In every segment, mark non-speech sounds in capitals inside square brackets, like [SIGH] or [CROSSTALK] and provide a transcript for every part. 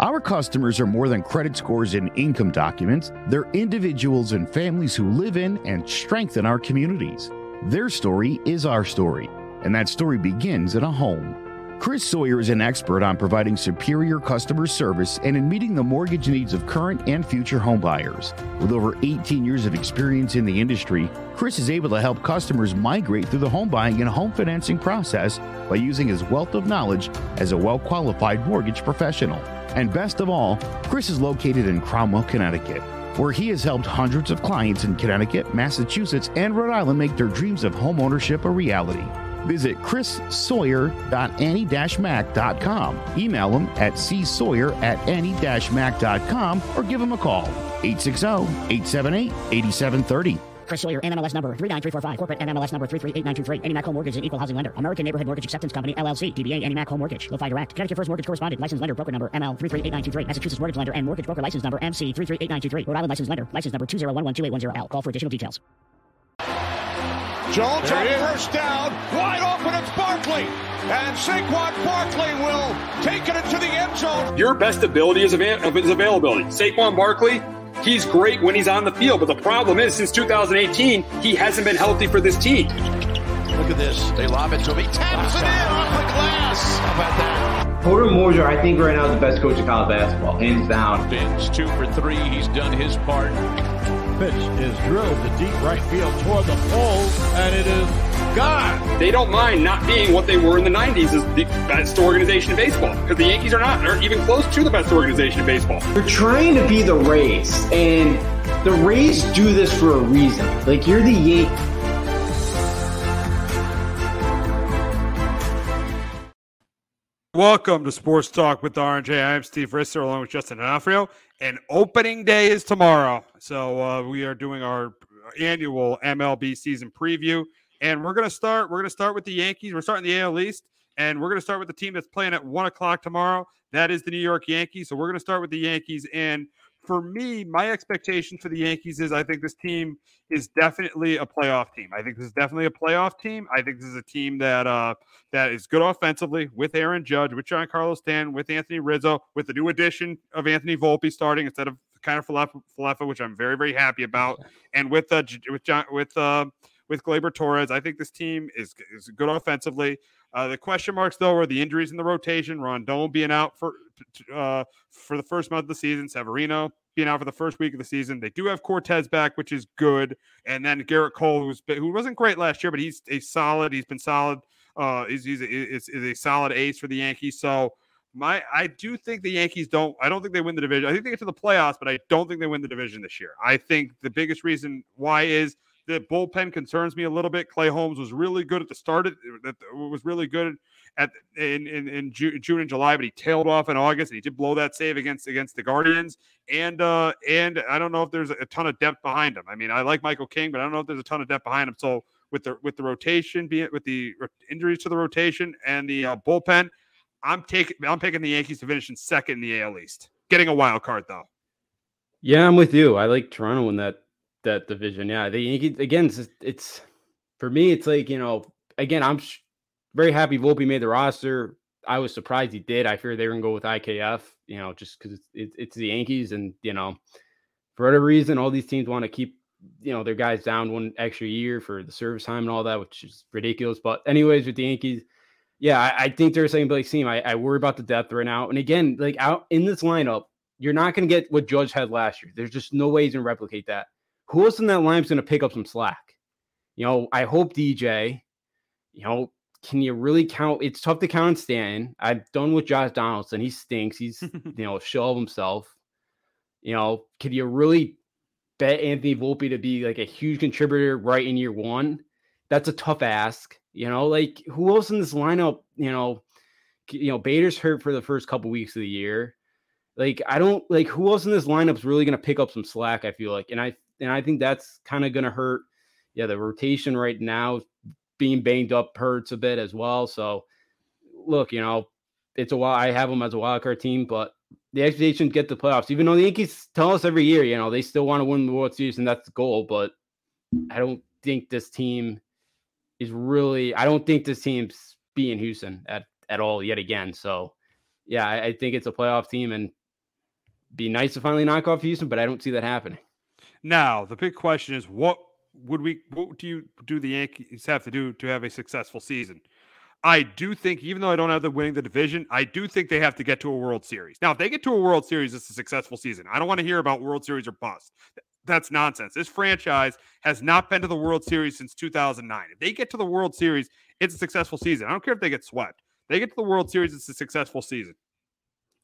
Our customers are more than credit scores and income documents, they're individuals and families who live in and strengthen our communities. Their story is our story, and that story begins in a home. Chris Sawyer is an expert on providing superior customer service and in meeting the mortgage needs of current and future homebuyers. With over 18 years of experience in the industry, Chris is able to help customers migrate through the home buying and home financing process by using his wealth of knowledge as a well qualified mortgage professional. And best of all, Chris is located in Cromwell, Connecticut, where he has helped hundreds of clients in Connecticut, Massachusetts, and Rhode Island make their dreams of homeownership a reality. Visit chrissawyer.annie-mac.com. Email him at csawyer at annie-mac.com or give him a call, 860-878-8730. Chris Sawyer, NMLS number 39345, corporate NMLS number 338923, AnnieMac Home Mortgage and Equal Housing Lender, American Neighborhood Mortgage Acceptance Company, LLC, DBA AnnieMac Home Mortgage, LoFi Direct, Connecticut First Mortgage Correspondent, License Lender, Broker Number, ML 338923, Massachusetts Mortgage Lender and Mortgage Broker License Number, MC 338923, Rhode Island License Lender, License Number 201128110L. Call for additional details. Jones on first down, wide open, it's Barkley. And Saquon Barkley will take it into the end zone. Your best ability is, av- is availability. Saquon Barkley, he's great when he's on the field, but the problem is since 2018, he hasn't been healthy for this team. Look at this. They lob it to him. He taps it in off the glass. How about that? Porter Moser, I think right now is the best coach of college basketball, hands down. Fins two for three. He's done his part. Pitch is drilled to deep right field toward the pole, and it is gone. They don't mind not being what they were in the 90s as the best organization in baseball because the Yankees are not, are even close to the best organization in baseball. You're trying to be the Rays, and the Rays do this for a reason. Like, you're the Yankees. Welcome to Sports Talk with RJ. I'm Steve Risser along with Justin D'Onofrio. And opening day is tomorrow. So uh, we are doing our annual MLB season preview. And we're gonna start, we're gonna start with the Yankees. We're starting the AL East, and we're gonna start with the team that's playing at one o'clock tomorrow. That is the New York Yankees. So we're gonna start with the Yankees. And for me, my expectation for the Yankees is I think this team is definitely a playoff team. I think this is definitely a playoff team. I think this is a team that uh that is good offensively with Aaron Judge, with Giancarlo Stanton, with Anthony Rizzo, with the new addition of Anthony Volpe starting instead of Kiner-Falefa, which I'm very very happy about, and with uh with John with uh with Gleyber Torres. I think this team is is good offensively. Uh, the question marks though are the injuries in the rotation. Rodón being out for uh, for the first month of the season. Severino being out for the first week of the season. They do have Cortes back, which is good, and then Gerrit Cole, who's who wasn't great last year, but he's a solid. He's been solid. Uh, he's, he's, a, is, is a solid ace for the Yankees. So my I do think the Yankees don't. I don't think they win the division. I think they get to the playoffs, but I don't think they win the division this year. I think the biggest reason why is the bullpen concerns me a little bit. Clay Holmes was really good at the start. Of, that was really good at in in, in June, June and July, but he tailed off in August, and he did blow that save against against the Guardians. And uh and I don't know if there's a ton of depth behind him. I mean, I like Michael King, but I don't know if there's a ton of depth behind him. So with the with the rotation, be it with the injuries to the rotation and the uh, bullpen, I'm taking I'm picking the Yankees to finish in second in the AL East, getting a wild card though. Yeah, I'm with you. I like Toronto in that that division. Yeah, the Yankees again. It's, it's for me. It's like you know. Again, I'm very happy Volpe made the roster. I was surprised he did. I feared they were gonna go with IKF. You know, just because it's, it, it's the Yankees, and you know, for whatever reason, all these teams want to keep you know their guys down one extra year for the service time and all that, which is ridiculous. But anyways, with the Yankees. Yeah, I, I think they're saying Blake Seam. I, I worry about the depth right now. And again, like out in this lineup, you're not going to get what Judge had last year. There's just no way he's going to replicate that who else in that lineup is going to pick up some slack? You know, I hope DJ. You know, can you really count? It's tough to count Stan. I've done with Josh Donaldson. He stinks. He's [LAUGHS] you know a shell of himself. You know, could you really bet Anthony Volpe to be like a huge contributor right in year one? That's a tough ask. You know, like who else in this lineup? You know, you know Bader's hurt for the first couple weeks of the year. Like I don't like who else in this lineup is really going to pick up some slack. I feel like, and I and I think that's kind of going to hurt. Yeah, the rotation right now being banged up hurts a bit as well. So look, you know, it's a while. I have them as a wild card team, but the expectations get the playoffs. Even though the Yankees tell us every year, you know, they still want to win the World Series and that's the goal. But I don't think this team is really. I don't think this team's being Houston at at all yet again. So yeah, I, I think it's a playoff team and be nice to finally knock off Houston, but I don't see that happening. Now the big question is what would we what do you do the Yankees have to do to have a successful season? I do think, even though I don't have them winning the division, I do think they have to get to a World Series. Now, if they get to a World Series, it's a successful season. I don't want to hear about World Series or bust. That's nonsense. This franchise has not been to the World Series since 2009. If they get to the World Series, it's a successful season. I don't care if they get swept. They get to the World Series, it's a successful season.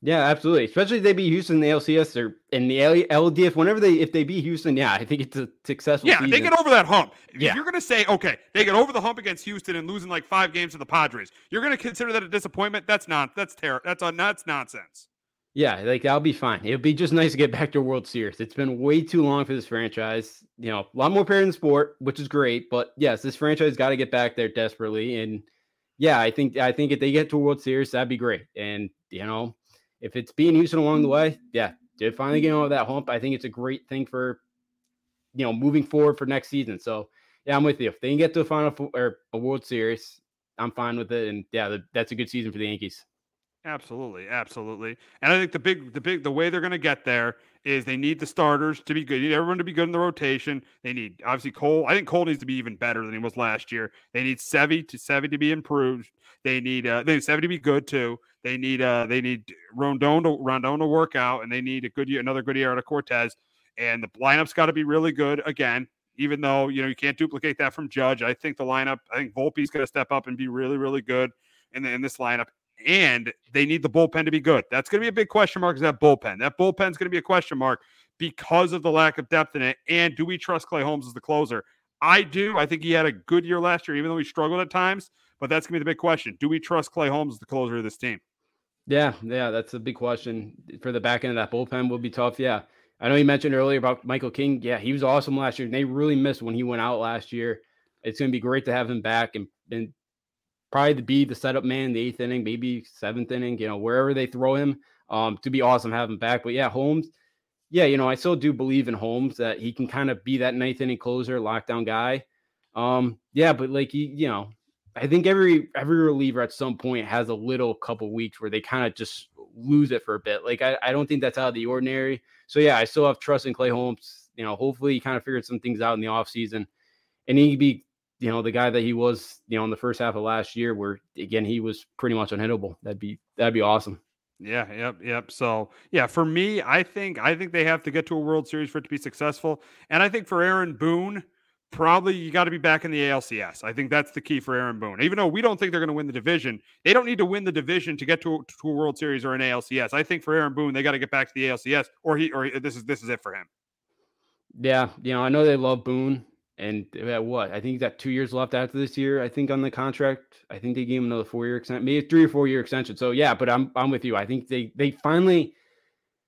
Yeah, absolutely. Especially if they beat Houston in the LCS or in the LDS. Whenever they if they beat Houston, yeah, I think it's a successful. Yeah, season. they get over that hump. If you're going to say, okay, they get over the hump against Houston and losing like five games to the Padres, you're going to consider that a disappointment. That's not. That's terrible. That's on. That's nonsense. Yeah, like that'll be fine. It'll be just nice to get back to World Series. It's been way too long for this franchise. You know, a lot more parity in the sport, which is great. But yes, this franchise got to get back there desperately. And yeah, I think I think if they get to World Series, that'd be great. And you know, if it's being Houston along the mm-hmm. way, yeah, they're finally get over that hump. I think it's a great thing for you know moving forward for next season. So yeah, I'm with you. If they can get to a final Four- or a World Series, I'm fine with it. And yeah, th- that's a good season for the Yankees. Absolutely, absolutely. And I think the big, the big, the way they're going to get there is they need the starters to be good. You need everyone to be good in the rotation. They need obviously Cole. I think Cole needs to be even better than he was last year. They need Sevy to Sevy to be improved. They need uh, they need Sevy to be good too. They need uh they need Rodón to Rodón to work out, and they need a good year, another good year out of Cortes. And the lineup's got to be really good again. Even though you know you can't duplicate that from Judge, I think the lineup. I think Volpe's going to step up and be really, really good in the, in this lineup and they need the bullpen to be good. That's going to be a big question mark. Is that bullpen? That bullpen's going to be a question mark because of the lack of depth in it. And do we trust Clay Holmes as the closer? I do. I think he had a good year last year, even though he struggled at times. But that's going to be the big question. Do we trust Clay Holmes as the closer of this team? Yeah, yeah, that's a big question for the back end of that bullpen. Will be tough. Yeah, I know you mentioned earlier about Michael King. Yeah, he was awesome last year. They really missed when he went out last year. It's going to be great to have him back and, and probably be the setup man, the eighth inning, maybe seventh inning. You know, wherever they throw him, um, to be awesome have him back. But yeah, Holmes. Yeah, you know, I still do believe in Holmes that he can kind of be that ninth inning closer, lockdown guy. Um, yeah, but like you, you know, I think every every reliever at some point has a little couple weeks where they kind of just lose it for a bit. Like I, I don't think that's out of the ordinary. So yeah, I still have trust in Clay Holmes. You know, hopefully he kind of figured some things out in the offseason. And he could be, you know, the guy that he was, you know, in the first half of last year, where again he was pretty much unhittable. That'd be that'd be awesome. Yeah, yep, yep. So yeah, for me, I think I think they have to get to a World Series for it to be successful. And I think for Aaron Boone, probably you got to be back in the ALCS. I think that's the key for Aaron Boone. Even though we don't think they're going to win the division, they don't need to win the division to get to, to a World Series or an ALCS. I think for Aaron Boone, they got to get back to the ALCS, or he or this is this is it for him. Yeah, you know, I know they love Boone, and at what I think he's got two years left after this year. I think on the contract, I think they gave him another four year extension, maybe three or four year extension. So yeah, but I'm I'm with you. I think they they finally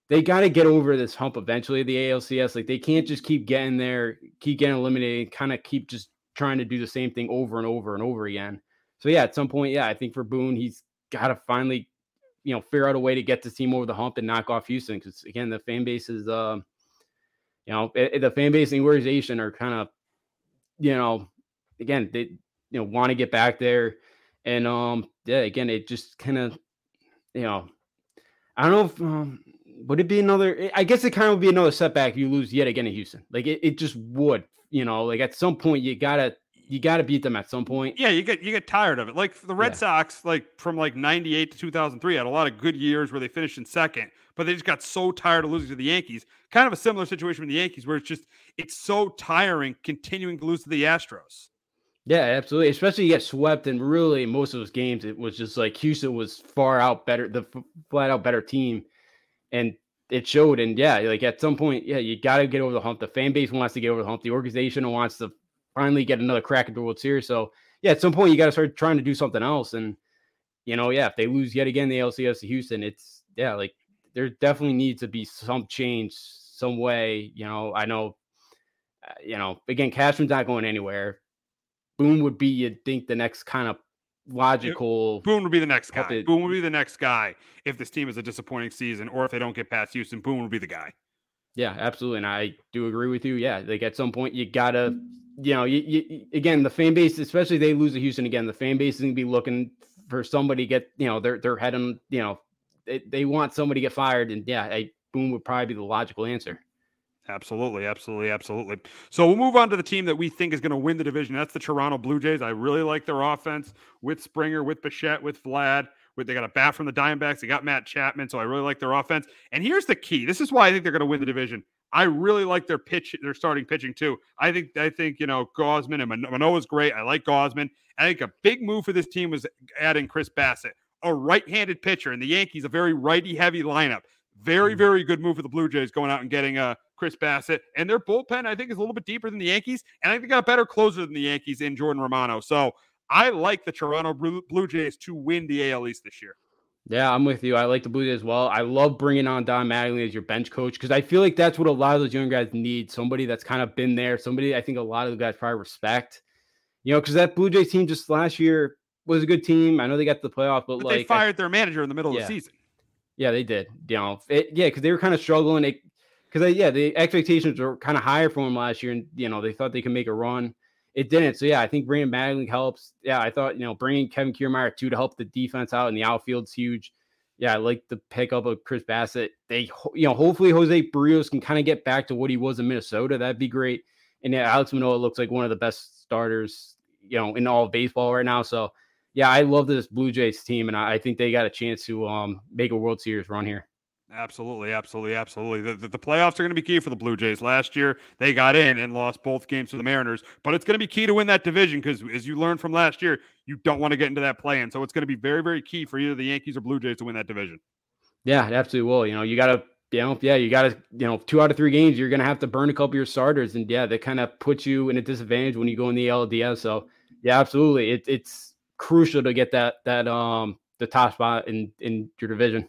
they got to get over this hump eventually. The ALCS, like they can't just keep getting there, keep getting eliminated, kind of keep just trying to do the same thing over and over and over again. So yeah, at some point, yeah, I think for Boone, he's got to finally, you know, figure out a way to get this team over the hump and knock off Houston because again, the fan base is, uh, you know, eh, the fan base and organization are kind of, you know, again, they you know want to get back there, and um, yeah, again, it just kind of, you know, I don't know if. Um, would it be another? I guess it kind of would be another setback if you lose yet again to Houston. Like it, it just would, you know. Like at some point, you gotta you gotta beat them at some point. Yeah, you get you get tired of it. Like the Red Yeah. Sox, like from like '98 to 2003, had a lot of good years where they finished in second, but they just got so tired of losing to the Yankees. Kind of a similar situation with the Yankees, where it's just it's so tiring continuing to lose to the Astros. Yeah, absolutely. Especially you get swept, and really most of those games, it was just like Houston was far out better, the flat out better team, and it showed. And yeah, like at some point, yeah, you got to get over the hump. The fan base wants to get over the hump. The organization wants to finally get another crack at the World Series. So yeah, at some point you got to start trying to do something else. And you know, yeah, if they lose yet again the LCS to Houston, it's yeah, like there definitely needs to be some change, some way. You know, I know, uh, you know, again, Cashman's not going anywhere. Boone would be, you'd think, the next kind of logical. Boone would be the next guy. Up it- Boone would be the next guy if this team is a disappointing season, or if they don't get past Houston. Boone would be the guy. Yeah, absolutely, and I do agree with you. Yeah, like at some point you gotta, [LAUGHS] you know, you, you again the fan base, especially if they lose to Houston again, the fan base is gonna be looking for somebody to get, you know, they're they're heading, you know, they, they want somebody to get fired, and yeah, I, Boone would probably be the logical answer. Absolutely, absolutely, absolutely. So we'll move on to the team that we think is going to win the division. That's the Toronto Blue Jays. I really like their offense with Springer, with Bichette, with Vlad. With they got a bat from the Diamondbacks. They got Matt Chapman, so I really like their offense. And here's the key. This is why I think they're going to win the division. I really like their pitch, their starting pitching too. I think I think you know Gausman and Mano- Manoah's great. I like Gausman. I think a big move for this team was adding Chris Bassitt, a right-handed pitcher, and the Yankees a very righty-heavy lineup. Very, very good move for the Blue Jays going out and getting uh, Chris Bassitt. And their bullpen, I think, is a little bit deeper than the Yankees. And I think they got a better closer than the Yankees in Jordan Romano. So I like the Toronto Blue Blue Jays to win the AL East this year. Yeah, I'm with you. I like the Blue Jays as well. I love bringing on Don Mattingly as your bench coach because I feel like that's what a lot of those young guys need. Somebody that's kind of been there. Somebody I think a lot of the guys probably respect. You know, because that Blue Jays team just last year was a good team. I know they got to the playoff, but, But like they I- fired their manager in the middle Yeah. of the season. Yeah, they did. You know, it, yeah, because they were kind of struggling. Because uh, yeah, the expectations were kind of higher for them last year, and you know they thought they could make a run. It didn't. So yeah, I think bringing Mattingly helps. Yeah, I thought you know bringing Kevin Kiermaier too to help the defense out in the outfield's huge. Yeah, I like the pickup of Chris Bassitt. They you know hopefully Jose Berrios can kind of get back to what he was in Minnesota. That'd be great. And yeah, Alex Manoah looks like one of the best starters you know in all of baseball right now. So yeah, I love this Blue Jays team, and I, think they got a chance to um make a World Series run here. Absolutely, absolutely, absolutely. The, the, the playoffs are going to be key for the Blue Jays. Last year, they got in and lost both games to the Mariners, but it's going to be key to win that division because, as you learned from last year, you don't want to get into that play in. So it's going to be very, very key for either the Yankees or Blue Jays to win that division. Yeah, it absolutely will. You know, you got to, you know, yeah, you got to, you know, two out of three games, you're going to have to burn a couple of your starters. And yeah, that kind of puts you in a disadvantage when you go in the LDS. So yeah, absolutely. It, it's crucial to get that, that, um, the top spot in, in your division.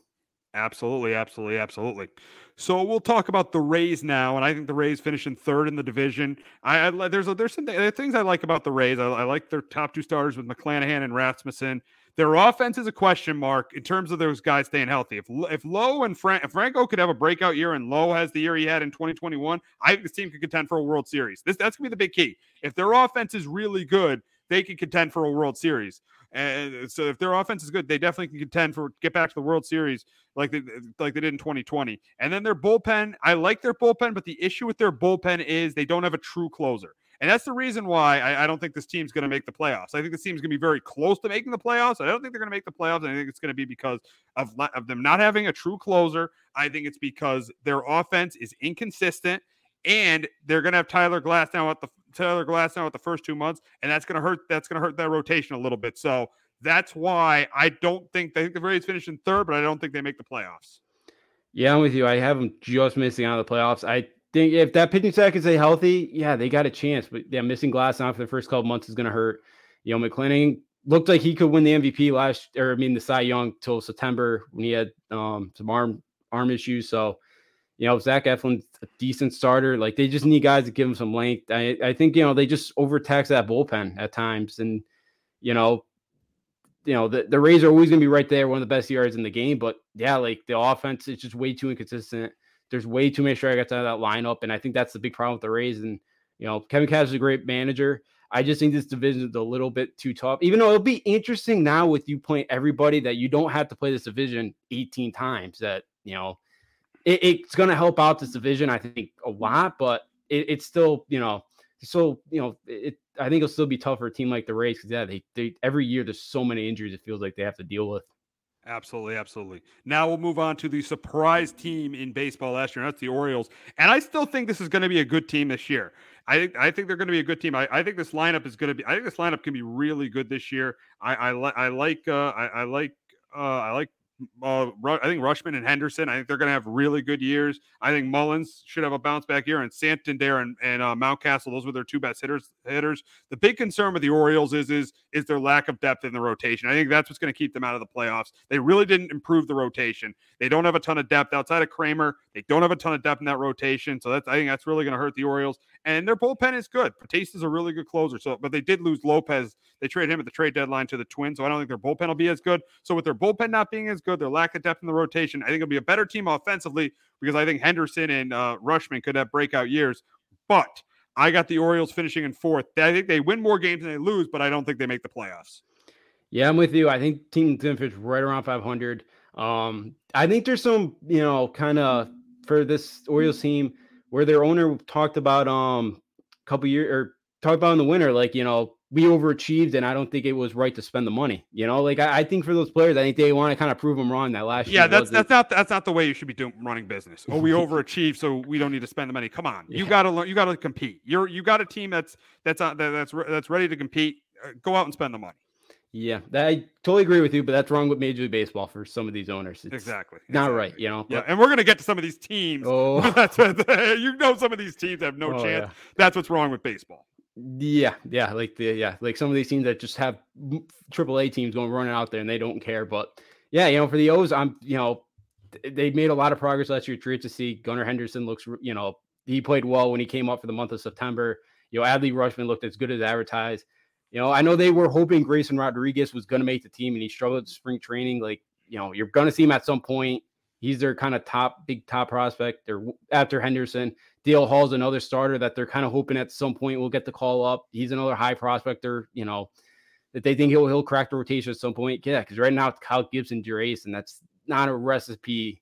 Absolutely, absolutely, absolutely. So we'll talk about the Rays now, and I think the Rays finishing third in the division. I, I there's a, there's some th- things I like about the Rays. I, I like their top two starters with McClanahan and Rasmussen. Their offense is a question mark in terms of those guys staying healthy. If if Lowe and Fran- if Franco could have a breakout year and Lowe has the year he had in 2021, I think this team could contend for a World Series. This that's gonna be the big key. If their offense is really good, they could contend for a World Series. And so if their offense is good, they definitely can contend for get back to the World Series like they like they did in 2020. And then their bullpen, I like their bullpen, but the issue with their bullpen is they don't have a true closer. And that's the reason why I, I don't think this team's going to make the playoffs. I think this team's going to be very close to making the playoffs. I don't think they're going to make the playoffs. I think it's going to be because of, of them not having a true closer. I think it's because their offense is inconsistent and they're going to have Tyler Glasnow at the Tyler Glasnow with the first two months, and that's going to hurt. That's going to hurt that rotation a little bit. So that's why I don't think they think the Rays finish in third, but I don't think they make the playoffs. Yeah, I'm with you. I have them just missing out of the playoffs. I think if that pitching staff can stay healthy, yeah, they got a chance. But yeah, missing Glass out for the first couple months is going to hurt. You know, looked like he could win the MVP last, or I mean, the Cy Young till September when he had um, some arm arm issues. So, you know, Zach Eflin's a decent starter. Like they just need guys to give him some length. I, I think you know they just overtax that bullpen at times, and you know, you know the, the Rays are always going to be right there, one of the best yards in the game. But yeah, like the offense is just way too inconsistent. There's way too many strikeouts out of that lineup, and I think that's the big problem with the Rays. And you know, Kevin Cash is a great manager. I just think this division is a little bit too tough. Even though it'll be interesting now with you playing everybody that you don't have to play this division 18 times. That you know, it, it's going to help out this division, I think, a lot. But it, it's still, you know, so you know, it. I think it'll still be tough for a team like the Rays because yeah, they, they every year there's so many injuries. It feels like they have to deal with. Absolutely, absolutely. Now we'll move on to the surprise team in baseball last year. And that's the Orioles, and I still think this is going to be a good team this year. I think I think they're going to be a good team. I, I think this lineup is going to be. I think this lineup can be really good this year. I I, li- I like uh, I, I like uh, I like uh, I think Rutschman and Henderson. I think they're going to have really good years. I think Mullins should have a bounce back year, and Santander and, and uh, Mountcastle. Those were their two best hitters. Hitters. The big concern with the Orioles is is is their lack of depth in the rotation. I think that's what's going to keep them out of the playoffs. They really didn't improve the rotation. They don't have a ton of depth outside of Kremer. They don't have a ton of depth in that rotation. So that's I think that's really going to hurt the Orioles. And their bullpen is good. Bautista's a really good closer. So, but they did lose Lopez. They traded him at the trade deadline to the Twins. So I don't think their bullpen will be as good. So with their bullpen not being as good, their lack of depth in the rotation, I think it'll be a better team offensively because I think Henderson and uh, Rutschman could have breakout years. But I got the Orioles finishing in fourth. I think they win more games than they lose, but I don't think they make the playoffs. Yeah, I'm with you. I think team gonna finish right around 500. Um, I think there's some, you know, kind of for this Orioles team where their owner talked about um a couple years or talked about in the winter, like you know, we overachieved, and I don't think it was right to spend the money. You know, like I, I think for those players, I think they want to kind of prove them wrong. That last Yeah, year, that's wasn't- that's not that's not the way you should be doing running business. Oh, we [LAUGHS] overachieved, so we don't need to spend the money. Come on, you got to learn. You got to compete. You're you got a team that's that's on that's that's ready to compete. Uh, Go out and spend the money. Yeah. That, I totally agree with you, but that's wrong with Major League Baseball for some of these owners. It's Exactly. not exactly. right. You know. Yeah, but- and we're gonna get to some of these teams. Oh. [LAUGHS] that's what, you know some of these teams have no Oh, chance. yeah. That's what's wrong with baseball. Yeah, yeah, like the yeah, like some of these teams that just have triple A teams going running out there and they don't care. But yeah, you know, for the O's, I'm you know, they made a lot of progress last year. It's great to see Gunnar Henderson looks, you know, he played well when he came up for the month of September. You know, Adley Rutschman looked as good as advertised. You know, I know they were hoping Grayson Rodriguez was going to make the team and he struggled at spring training. Like, you know, you're going to see him at some point. He's their kind of top, big top prospect. They're after Henderson. DL Hall's another starter that they're kind of hoping at some point we'll get the call up. He's another high prospector, you know, that they think he'll he'll crack the rotation at some point. Yeah, because right now it's Kyle Gibson, Durace, and that's not a recipe.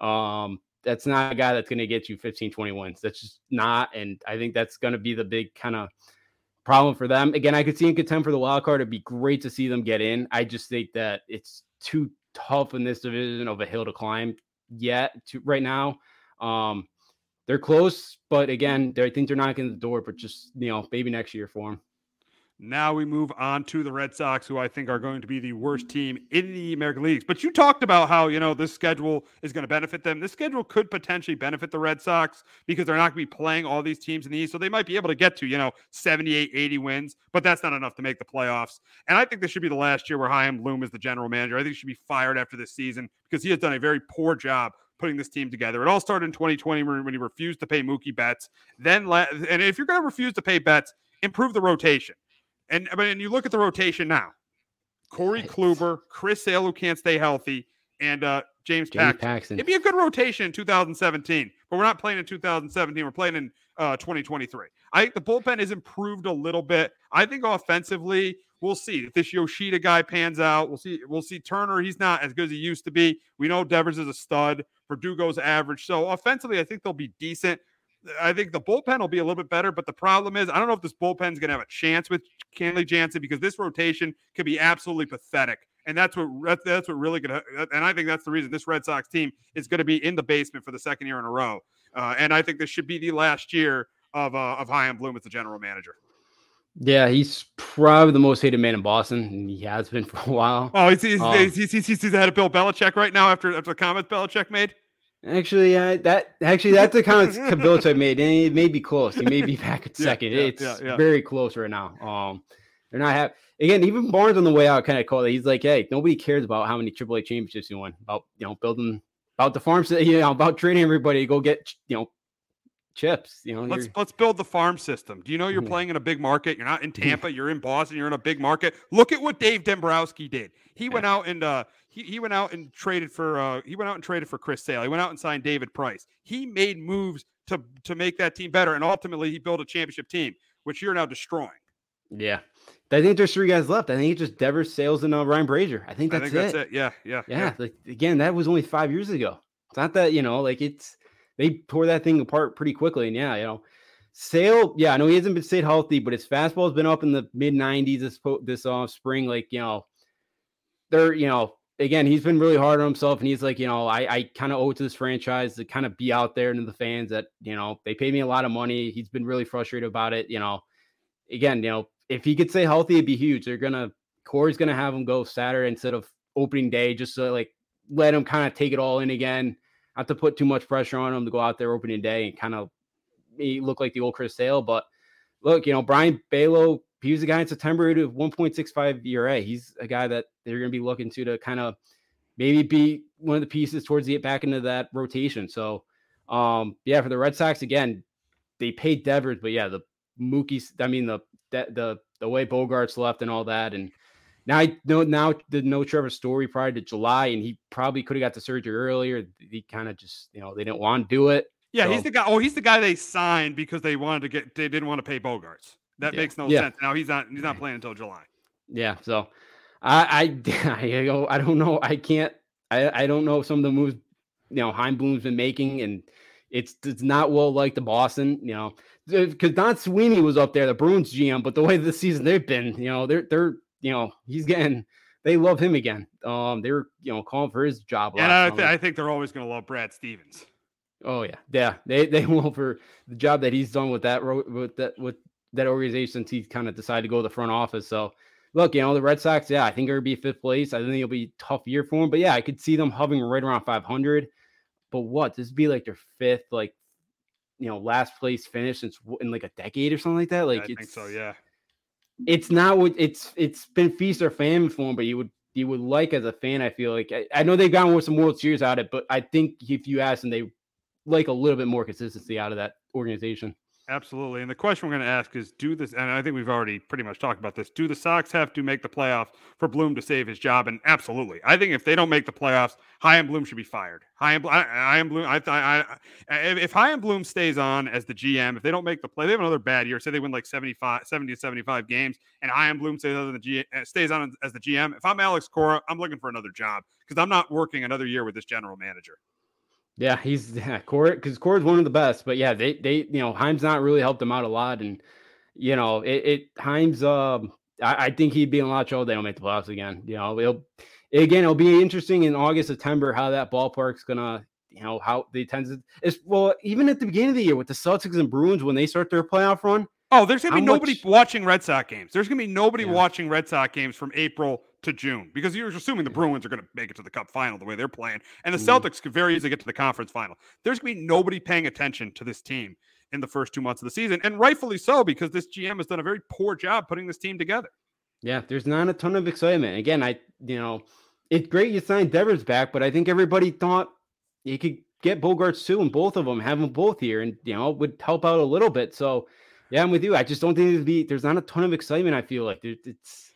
Um, that's not a guy that's going to get you 15, 20 wins. That's just not. And I think that's going to be the big kind of problem for them. Again, I could see him contend for the wild card. It'd be great to see them get in. I just think that it's too tough in this division of a hill to climb yet to right now. Um, they're close, but again, I think they're knocking the door, but just you know, maybe next year for them. Now we move on to the Red Sox, who I think are going to be the worst team in the American Leagues. But you talked about how, you know, this schedule is going to benefit them. This schedule could potentially benefit the Red Sox because they're not going to be playing all these teams in the East. So they might be able to get to, you know, 78, 80 wins, but that's not enough to make the playoffs. And I think this should be the last year where Chaim Bloom is the general manager. I think he should be fired after this season because he has done a very poor job putting this team together. It all started in 2020 when he refused to pay Mookie Betts. Then, and if you're going to refuse to pay Betts, improve the rotation. And I mean, you look at the rotation now: Corey Right. Kluber, Chris Sale, who can't stay healthy, and uh, James, James Paxton. Paxton. It'd be a good rotation in 2017, but we're not playing in 2017. We're playing in uh, 2023. I think the bullpen has improved a little bit. I think offensively, we'll see if this Yoshida guy pans out. We'll see. We'll see Turner. He's not as good as he used to be. We know Devers is a stud. Verdugo's average. So offensively, I think they'll be decent. I think the bullpen will be a little bit better, but the problem is I don't know if this bullpen's going to have a chance with Kenley Jansen because this rotation could be absolutely pathetic. And that's what that's, what really going to and I think that's the reason this Red Sox team is going to be in the basement for the second year in a row. Uh, and I think this should be the last year of uh, of Chaim Bloom as the general manager. Yeah, he's probably the most hated man in Boston, and he has been [LAUGHS] for a while. Oh, he's he's, Um, he's, he's, he's, he's ahead of Bill Belichick right now after after the comments Belichick made. Actually, yeah, that actually that's the comments Belichick made, and it may be close. He may be back at [LAUGHS] second. yeah, it's yeah, yeah. very close right now. Um, they're not have again. Even Barnes on the way out kind of called it. He's like, "Hey, nobody cares about how many AAA championships you won. About you know building about the farm, [LAUGHS] you know, about training everybody to go get you know chips. You know, Let's you're- let's build the farm system. Do you know you're playing in a big market? You're not in Tampa. You're in Boston. You're in a big market. Look at what Dave Dombrowski did. He went out and uh, he he went out and traded for uh, he went out and traded for Chris Sale. He went out and signed David Price. He made moves to to make that team better, and ultimately he built a championship team, which you're now destroying. yeah. I think there's three guys left. I think it's just Devers, Sales, and uh, Ryan Brasier. I think I that's think it. that's it. Yeah, yeah, Yeah, like again, that was only five years ago. It's not that you know, like it's they tore that thing apart pretty quickly. And yeah, you know, Sale, yeah, I know he hasn't been stayed healthy, but his fastball has been up in the mid 90s this this uh, spring. Like you know, they're you know, again, he's been really hard on himself, and he's like, you know, I I kind of owe it to this franchise to kind of be out there and to the fans that you know they pay me a lot of money. He's been really frustrated about it. You know, again, you know, if he could stay healthy, it'd be huge. They're gonna Corey's gonna have him go Saturday instead of opening day, just so like let him kind of take it all in again. Not to put too much pressure on him to go out there opening day and kind of look like the old Chris Sale. But look, you know, Brayan Bello, he was a guy in September to 1.65 ERA. He's a guy that they're going to be looking to to kind of maybe be one of the pieces towards the get back into that rotation. So, um, yeah, for the Red Sox again, they paid Devers, but yeah, the Mookie, I mean the the the way Bogaerts left and all that, and now I know now the no Trevor Story prior to July, and he probably could have got the surgery earlier. He kind of just you know they didn't want to do it. Yeah, so. he's the guy. Oh, he's the guy they signed because they wanted to get. They didn't want to pay Bogaerts. That yeah. makes no yeah. sense. Now he's not. He's not playing until July. Yeah. So I I [LAUGHS] I go. I don't know. I can't. I I don't know some of the moves you know Chaim Bloom's been making, and it's it's not well like the Boston. You know because Don Sweeney was up there, the Bruins GM, but the way the season they've been, you know, they're they're you know, he's getting they love him again. Um, they were you know calling for his job. And I, th- I think they're always going to love Brad Stevens. Oh yeah, yeah. They they [LAUGHS] will for the job that he's done with that with that with that organization since he kind of decided to go to the front office. So look, you know the Red Sox. Yeah, I think it'll be fifth place. I think it'll be tough year for them. But yeah, I could see them hovering right around 500. But what this be like their fifth, like you know, last place finish since in like a decade or something like that. Like yeah, I think so. Yeah it's not what it's it's been feast or famine for him, but you would you would like as a fan. I feel like I, I know they've gotten with some World Series out of it, but I think if you ask them, they like a little bit more consistency out of that organization. Absolutely. And the question we're going to ask is do this, and I think we've already pretty much talked about this. Do the Sox have to make the playoffs for Bloom to save his job? And absolutely. I think if they don't make the playoffs, Chaim Bloom should be fired. Chaim, Chaim Bloom, I, I, I, if Chaim Bloom stays on as the GM, if they don't make the play, they have another bad year. Say they win like 75, 70 to 75 games, and Chaim Bloom stays the G, uh, stays on as the GM. If I'm Alex Cora, I'm looking for another job because I'm not working another year with this general manager. Yeah, he's [LAUGHS] yeah, Core because Core's one of the best. But yeah, they they you know Chaim's not really helped them out a lot, and you know it, it Chaim's um I, I, think he'd be in a lot of trouble. They don't make the playoffs again. You know it'll again it'll be interesting in August September how that ballpark's gonna you know how they tend to is well even at the beginning of the year with the Celtics and Bruins when they start their playoff run. Oh, there's gonna be nobody much, watching Red Sox games. There's gonna be nobody yeah. watching Red Sox games from April to June because you're assuming the Bruins are going to make it to the Cup final the way they're playing, and the mm. Celtics could very easily get to the conference final. There's going to be nobody paying attention to this team in the first two months of the season, and rightfully so because this GM has done a very poor job putting this team together. Yeah, there's not a ton of excitement. Again, I you know it's great you signed Devers back, but I think everybody thought you could get Bogaerts too, and both of them have them both here, and you know would help out a little bit. So yeah, I'm with you. I just don't think there'd be there's not a ton of excitement. I feel like it's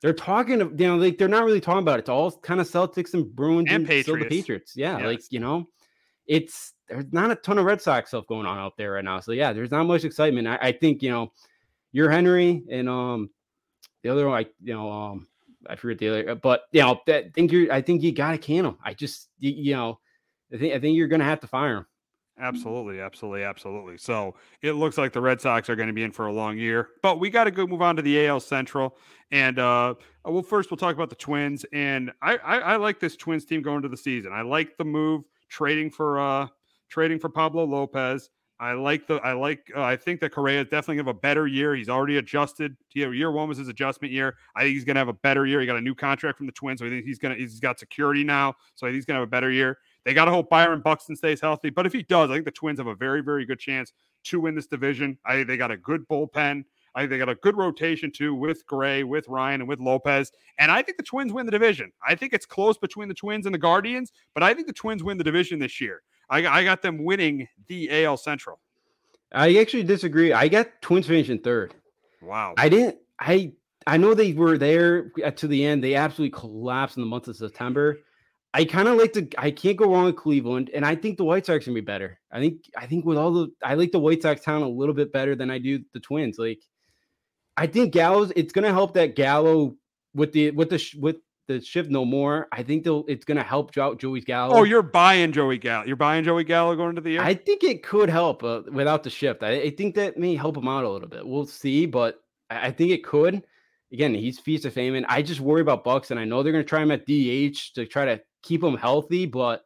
they're talking, you know, like they're not really talking about it. It's all kind of Celtics and Bruins and, and Patriots. the Patriots. Yeah, yes. like you know, it's there's not a ton of Red Sox stuff going on out there right now. So yeah, there's not much excitement. I, I think you know, you're Henry and um the other one, I you know um I forget the other, but you know, that think you're I think you gotta can him. I just you, you know, I think I think you're gonna have to fire him. Absolutely, absolutely, absolutely. So it looks like the Red Sox are going to be in for a long year, but we got to go move on to the AL Central. And uh, well, first we'll talk about the Twins. And I, I, I like this Twins team going to the season. I like the move trading for uh, trading for Pablo Lopez. I like the I like uh, I think that Correa is definitely gonna have a better year. He's already adjusted. Year one was his adjustment year. I think he's gonna have a better year. He got a new contract from the Twins, so I think he's gonna he's got security now. So I think he's gonna have a better year. They got to hope Byron Buxton stays healthy. But if he does, I think the Twins have a very, very good chance to win this division. I think they got a good bullpen. I think they got a good rotation too with Gray, with Ryan, and with Lopez. And I think the Twins win the division. I think it's close between the Twins and the Guardians, but I think the Twins win the division this year. I, I got them winning the AL Central. I actually disagree. I got Twins finishing third. Wow. I didn't. I I know they were there to the end. They absolutely collapsed in the month of September. I kind of like to. I can't go wrong with Cleveland, and I think the White Sox can be better. I think. I think with all the, I like the White Sox town a little bit better than I do the Twins. Like, I think Gallo's. It's gonna help that Gallo with the with the with the shift no more. I think they'll. It's gonna help out Joey's Gallo. Oh, you're buying Joey Gallo. You're buying Joey Gallo going into the year. I think it could help uh, without the shift. I, I, think that may help him out a little bit. We'll see, but I, I think it could. Again, he's feast of fame, and I just worry about Bucks, and I know they're gonna try him at DH to try to keep him healthy. But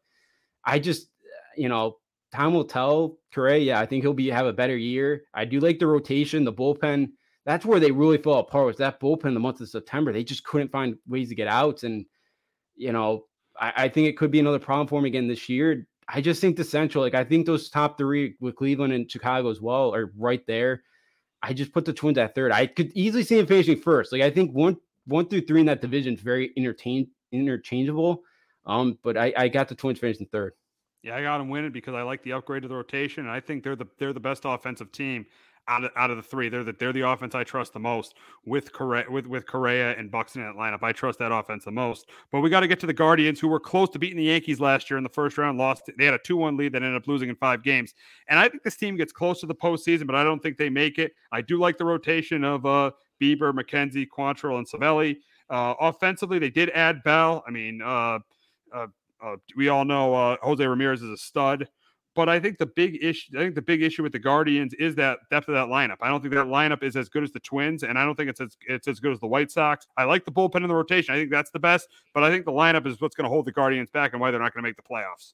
I just, you know, time will tell. Correa, yeah, I think he'll be have a better year. I do like the rotation, the bullpen. That's where they really fell apart. Was that bullpen the month of September? They just couldn't find ways to get outs, and you know, I, I think it could be another problem for him again this year. I just think the Central, like I think those top three with Cleveland and Chicago as well are right there. I just put the Twins at third. I could easily see them finishing first. Like I think one one through three in that division is very entertain interchangeable. Um, but I, I got the Twins finishing third. Yeah, I got them winning because I like the upgrade of the rotation, and I think they're the they're the best offensive team out of, out of the three. They're the they're the offense I trust the most with Correa with with Correa and Buxton in that lineup. I trust that offense the most. But we got to get to the Guardians, who were close to beating the Yankees last year in the first round. Lost. They had a two one lead that ended up losing in five games. And I think this team gets close to the postseason, but I don't think they make it. I do like the rotation of uh, Bieber, McKenzie, Quantrill, and Civale. Uh, offensively, they did add Bell. I mean, uh, uh, uh, we all know uh, Jose Ramirez is a stud, but I think the big issue, I think the big issue with the Guardians is that depth of that lineup. I don't think that lineup is as good as the Twins, and I don't think it's as it's as good as the White Sox. I like the bullpen in the rotation. I think that's the best, but I think the lineup is what's going to hold the Guardians back and why they're not going to make the playoffs.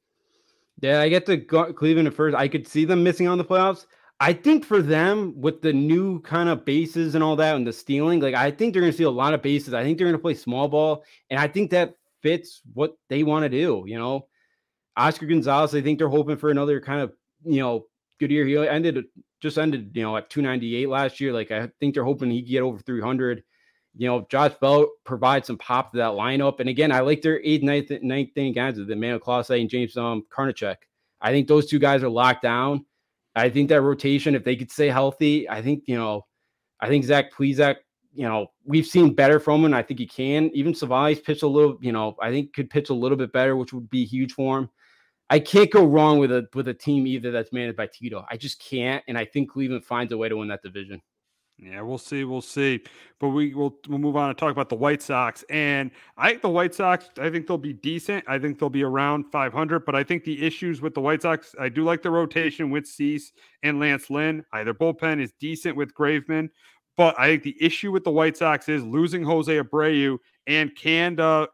Yeah, I get the Cleveland at first. I could see them missing on the playoffs. I think for them, with the new kind of bases and all that and the stealing, like I think they're going to steal a lot of bases. I think they're going to play small ball, and I think that fits what they want to do. You know, Oscar Gonzalez, I think they're hoping for another kind of, you know, good year. He ended just ended, you know, at 298 last year. Like I think they're hoping he get over 300. You know, Josh Bell provides some pop to that lineup. And again, I like their eighth, ninth, ninth thing guys, the Manuel Clase and James um, Karinchak. I think those two guys are locked down. I think that rotation, if they could stay healthy, I think, you know, I think Zach Plesac you know, we've seen better from him. I think he can. Even Savai's pitched a little, you know, I think could pitch a little bit better, which would be huge for him. I can't go wrong with a with a team either that's managed by Tito. I just can't, and I think Cleveland finds a way to win that division. Yeah, we'll see, we'll see. But we will we'll move on and talk about the White Sox. And I think the White Sox, I think they'll be decent. I think they'll be around 500. But I think the issues with the White Sox, I do like the rotation with Cease and Lance Lynn. Either bullpen is decent with Graveman, but I think the issue with the White Sox is losing Jose Abreu and can uh,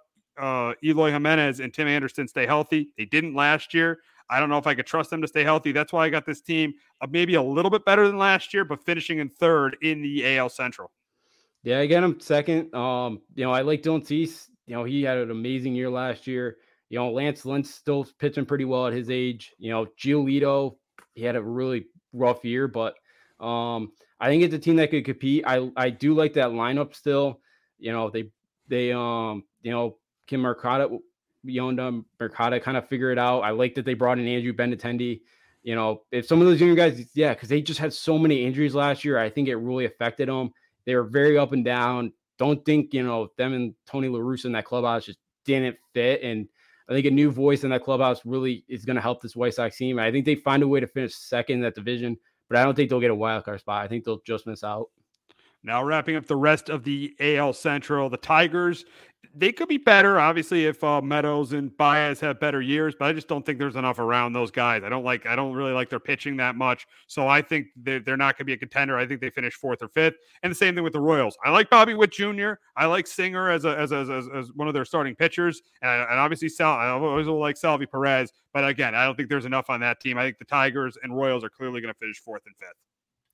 Eloy Jimenez and Tim Anderson stay healthy. They didn't last year. I don't know if I could trust them to stay healthy. That's why I got this team uh, maybe a little bit better than last year, but finishing in third in the AL Central. Yeah, I get him second. Um, you know, I like Dylan Cease. You know, he had an amazing year last year. You know, Lance Lynn's still pitching pretty well at his age. You know, Giolito, he had a really rough year, but um, I think it's a team that could compete. I I do like that lineup still. You know, they they um you know Kim Mercado Yonda Mercado kind of figure it out. I like that they brought in Andrew Benintendi. You know, if some of those junior guys, yeah, because they just had so many injuries last year, I think it really affected them. They were very up and down. Don't think you know them and Tony La Russa in that clubhouse just didn't fit. And I think a new voice in that clubhouse really is going to help this White Sox team. I think they find a way to finish second in that division but I don't think they'll get a wild card spot. I think they'll just miss out. Now, wrapping up the rest of the AL Central, the Tigers, they could be better, obviously, if uh, Meadows and Baez have better years, but I just don't think there's enough around those guys. I don't like, I don't really like their pitching that much. So I think they're, they're not going to be a contender. I think they finish fourth or fifth. And the same thing with the Royals. I like Bobby Witt Jr., I like Singer as, a, as, a, as, as one of their starting pitchers. And, and obviously, Sal, I always like Salvy Perez. But again, I don't think there's enough on that team. I think the Tigers and Royals are clearly going to finish fourth and fifth.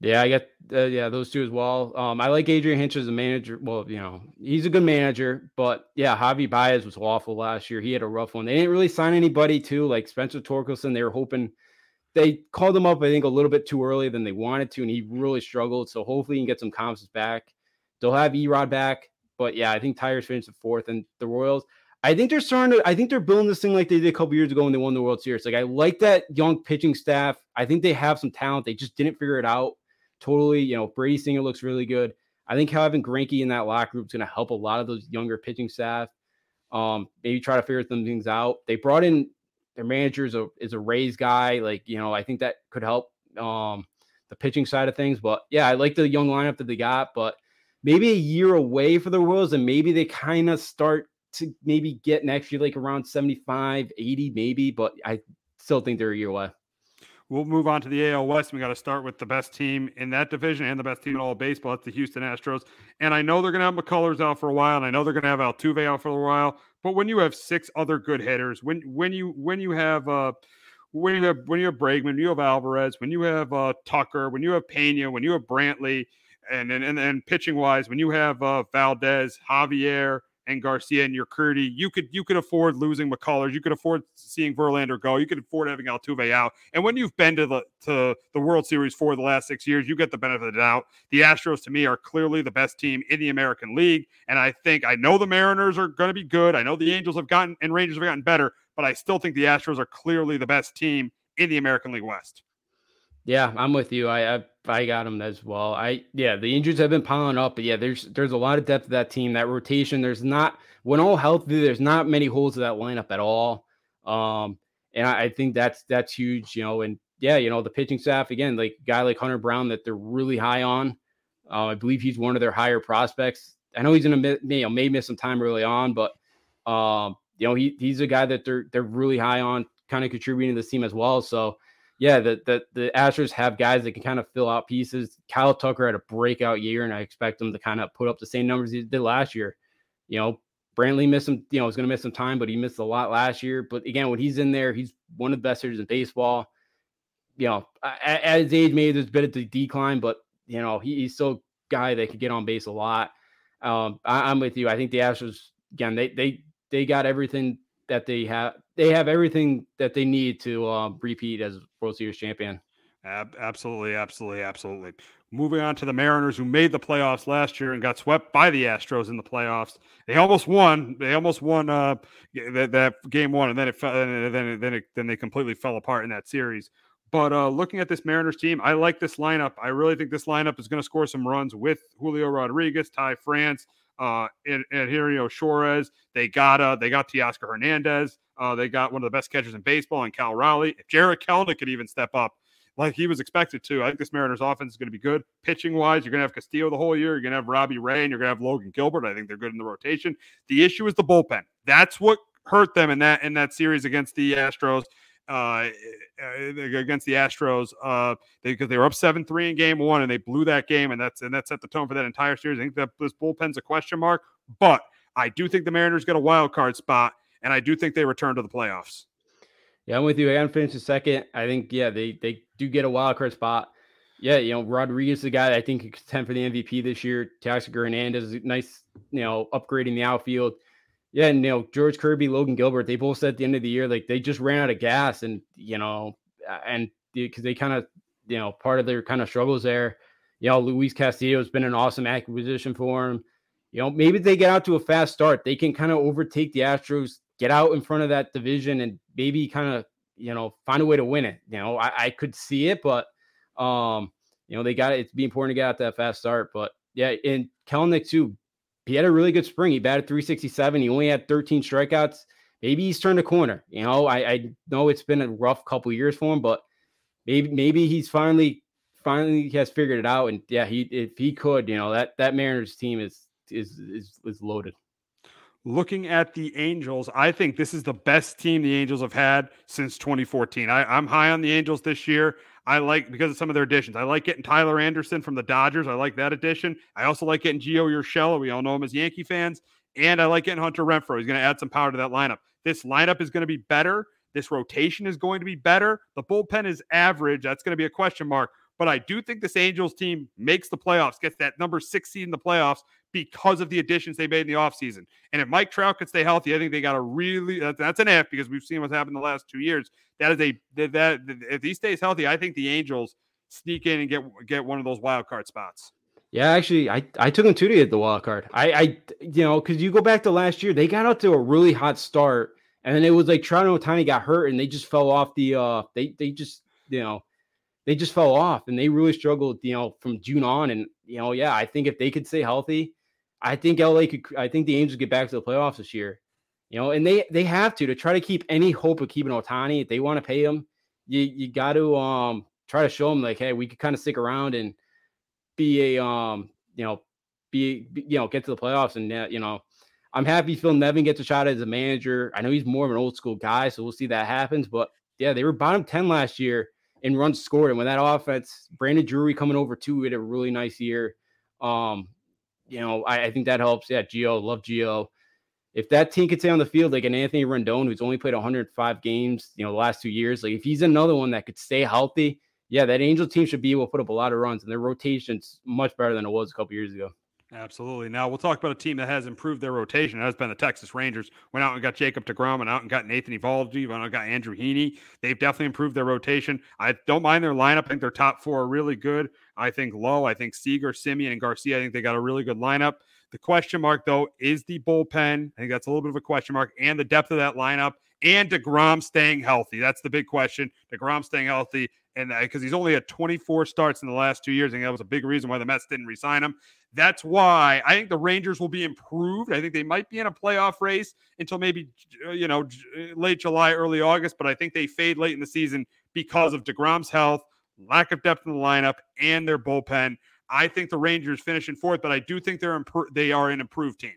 Yeah, I get uh, yeah those two as well. Um, I like Adrian Hinch as a manager. Well, you know he's a good manager, but yeah, Javi Baez was awful last year. He had a rough one. They didn't really sign anybody too, like Spencer Torkelson. They were hoping they called him up, I think, a little bit too early than they wanted to, and he really struggled. So hopefully he can get some confidence back. They'll have Erod back, but yeah, I think Tigers finished the fourth, and the Royals. I think they're starting to. I think they're building this thing like they did a couple years ago when they won the World Series. Like I like that young pitching staff. I think they have some talent. They just didn't figure it out totally, you know, Brady Singer looks really good. I think having Greinke in that locker group is going to help a lot of those younger pitching staff. Um, maybe try to figure some things out. They brought in their manager is a is a Rays guy. Like, you know, I think that could help um the pitching side of things. But yeah, I like the young lineup that they got, but maybe a year away for the Royals, and maybe they kind of start to maybe get next year like around 75, 80, maybe, but I still think they're a year away. We'll move on to the AL West. We got to start with the best team in that division and the best team in all of baseball. That's the Houston Astros. And I know they're going to have McCullers out for a while, and I know they're going to have Altuve out for a while. But when you have six other good hitters, when when you when you have uh when you have when you have Bregman, you have Alvarez, when you have uh, Tucker, when you have Pena, when you have Brantley, and and and, and pitching wise, when you have uh, Valdez, Javier, and Garcia and Urquidy, you could you could afford losing McCullers, you could afford seeing Verlander go, you could afford having Altuve out. And when you've been to the to the World Series for the last six years, you get the benefit of the doubt. The Astros to me are clearly the best team in the American League, and I think I know the Mariners are going to be good. I know the Angels have gotten and Rangers have gotten better, but I still think the Astros are clearly the best team in the American League West. Yeah, I'm with you. I, I I got them as well. I yeah, the injuries have been piling up, but yeah, there's there's a lot of depth to that team. That rotation, there's not when all healthy, there's not many holes to that lineup at all. Um, and I, I think that's that's huge, you know. And yeah, you know, the pitching staff again, like guy like Hunter Brown that they're really high on. Uh, I believe he's one of their higher prospects. I know he's gonna you know may miss some time early on, but um, you know he he's a guy that they're they're really high on, kind of contributing to the team as well. So yeah, the, the the Astros have guys that can kind of fill out pieces. Kyle Tucker had a breakout year, and I expect him to kind of put up the same numbers he did last year. You know, Brantley missed some, you know, was going to miss some time, but he missed a lot last year. But again, when he's in there, he's one of the best hitters in baseball. You know, at, at his age, maybe there's a bit of a decline, but you know, he, he's still a guy that could get on base a lot. Um, I, I'm with you. I think the Astros again, they they they got everything that they have they have everything that they need to uh, repeat as World Series champion. absolutely, absolutely, absolutely. Moving on to the Mariners, who made the playoffs last year and got swept by the Astros in the playoffs. They almost won. They almost won uh, that, that game one, and then it fell, and then then it, then they completely fell apart in that series. But uh, looking at this Mariners team, I like this lineup. I really think this lineup is going to score some runs with Julio Rodriguez, Ty France, uh, and, and Eugenio Suarez. They got uh, they got Teoscar Hernandez. Uh, they got one of the best catchers in baseball in Cal Raleigh. If Jarred Kelenic could even step up like he was expected to, I think this Mariners offense is going to be good. Pitching wise, you're going to have Castillo the whole year. You're going to have Robbie Ray and you're going to have Logan Gilbert. I think they're good in the rotation. The issue is the bullpen. That's what hurt them in that in that series against the Astros. Uh, against the Astros, uh, because they, they, were up seven three in game one and they blew that game, and that's and that set the tone for that entire series. I think that this bullpen's a question mark, but I do think the Mariners get a wild card spot, and I do think they return to the playoffs. Yeah, I'm with you. I got to finish the second. I think yeah, they they do get a wild card spot. Yeah, you know, Rodriguez, the guy I think could contend for the MVP this year. Teoscar Hernandez, is nice, you know, upgrading the outfield. Yeah, and you know, George Kirby, Logan Gilbert, they both said at the end of the year, like they just ran out of gas, and you know, and because they kind of, you know, part of their kind of struggles there. You know, Luis Castillo has been an awesome acquisition for him. You know, maybe they get out to a fast start. They can kind of overtake the Astros, get out in front of that division, and maybe kind of, you know, find a way to win it. You know, I, I could see it, but um, you know, they got it. It's be important to get out that fast start. But yeah, and Kelenic too, he had a really good spring. He batted 367. He only had 13 strikeouts. Maybe he's turned a corner. You know, I, I know it's been a rough couple years for him, but maybe maybe he's finally finally has figured it out. And yeah, he if he could, you know, that that Mariners team is is is is loaded. Looking at the Angels, I think this is the best team the Angels have had since 2014. I, I'm high on the Angels this year. I like because of some of their additions. I like getting Tyler Anderson from the Dodgers. I like that addition. I also like getting Gio Urshela. We all know him as Yankee fans. And I like getting Hunter Renfroe. He's going to add some power to that lineup. This lineup is going to be better. This rotation is going to be better. The bullpen is average. That's going to be a question mark. But I do think this Angels team makes the playoffs, gets that number six seed in the playoffs because of the additions they made in the offseason. And if Mike Trout could stay healthy, I think they got a really that's an F because we've seen what's happened the last two years. That is a that, if he stays healthy, I think the Angels sneak in and get get one of those wild card spots. Yeah, actually, I, I took them to get the wild card. I, I you know, because you go back to last year, they got out to a really hot start, and then it was like Trout and Ohtani got hurt, and they just fell off the uh, they they just you know, they just fell off, and they really struggled, you know, from June on, and you know, yeah, I think if they could stay healthy, I think LA could. I think the Angels get back to the playoffs this year. You know, and they they have to to try to keep any hope of keeping Ohtani. If they want to pay him, you you got to um try to show them like, hey, we could kind of stick around and be a um you know be, be you know get to the playoffs and uh, you know. I'm happy Phil Nevin gets a shot as a manager. I know he's more of an old school guy, so we'll see that happens. But yeah, they were bottom 10 last year in runs scored. And when that offense, Brandon Drury coming over too, had a really nice year. Um, you know, I, I think that helps. Yeah, Gio, love Gio. If that team could stay on the field like an Anthony Rendon, who's only played 105 games, you know, the last two years, like if he's another one that could stay healthy, yeah, that Angel team should be able to put up a lot of runs, and their rotation's much better than it was a couple years ago. Absolutely. Now we'll talk about a team that has improved their rotation. That has been the Texas Rangers. Went out and got Jacob DeGrom, and out and got Nathan Eovaldi, went out and got Andrew Heaney. They've definitely improved their rotation. I don't mind their lineup. I think their top four are really good. I think Lowe, I think Seager, Semien, and Garcia. I think they got a really good lineup. The question mark, though, is the bullpen. I think that's a little bit of a question mark, and the depth of that lineup, and DeGrom staying healthy. That's the big question. DeGrom staying healthy, and because he's only had 24 starts in the last two years, and that was a big reason why the Mets didn't resign him. That's why I think the Rangers will be improved. I think they might be in a playoff race until maybe uh, you know uh, late July, early August, but I think they fade late in the season because of DeGrom's health, lack of depth in the lineup, and their bullpen. I think the Rangers finish in fourth, but I do think they're they are an improved team.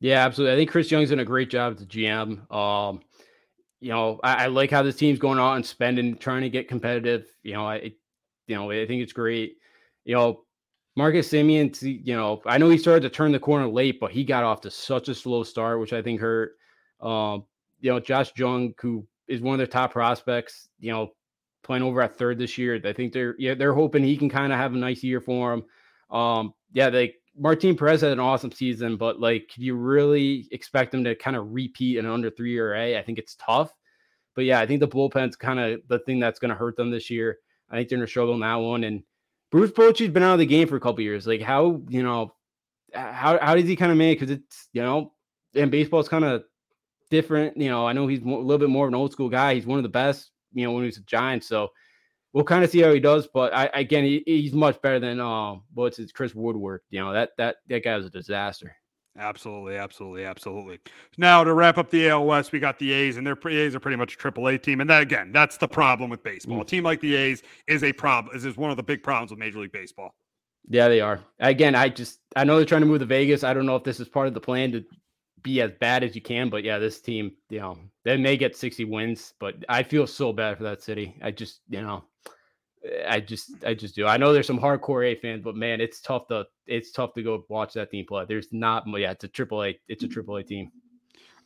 Yeah, absolutely. I think Chris Young's done a great job as the GM. Um, you know, I, I, like how this team's going out and spending, trying to get competitive. You know, I, you know, I think it's great. You know, Marcus Semien, you know, I know he started to turn the corner late, but he got off to such a slow start, which I think hurt. Um, you know, Josh Jung, who is one of their top prospects, you know, playing over at third this year. I think they're yeah, they're hoping he can kind of have a nice year for him. Um, yeah, they Martin Perez had an awesome season, but like, can you really expect him to kind of repeat an under three ERA? I think it's tough. But yeah, I think the bullpen's kind of the thing that's going to hurt them this year. I think they're going to struggle in that one. And Bruce Bochy's been out of the game for a couple years. Like how you know how how does he kind of make? Because it's you know, and baseball's kind of different. You know, I know he's a little bit more of an old school guy. He's one of the best. You know, when he was a Giant. So we'll kind of see how he does. But I again, he, he's much better than um, what's his Chris Woodward. You know that that that guy was a disaster. Absolutely, absolutely, absolutely. Now to wrap up the AL West, we got the A's, and their A's are pretty much a Triple A team, and that again, that's the problem with baseball. Mm. A team like the A's is a problem. Is is one of the big problems with Major League Baseball. Yeah, they are. Again, I just I know they're trying to move to Vegas. I don't know if this is part of the plan to be as bad as you can, but yeah, this team, you know, they may get 60 wins, but I feel so bad for that city. I just, you know, I just I just do. I know there's some hardcore A fans, but man, it's tough to it's tough to go watch that team play. There's not yeah, it's a triple A, it's a triple A team.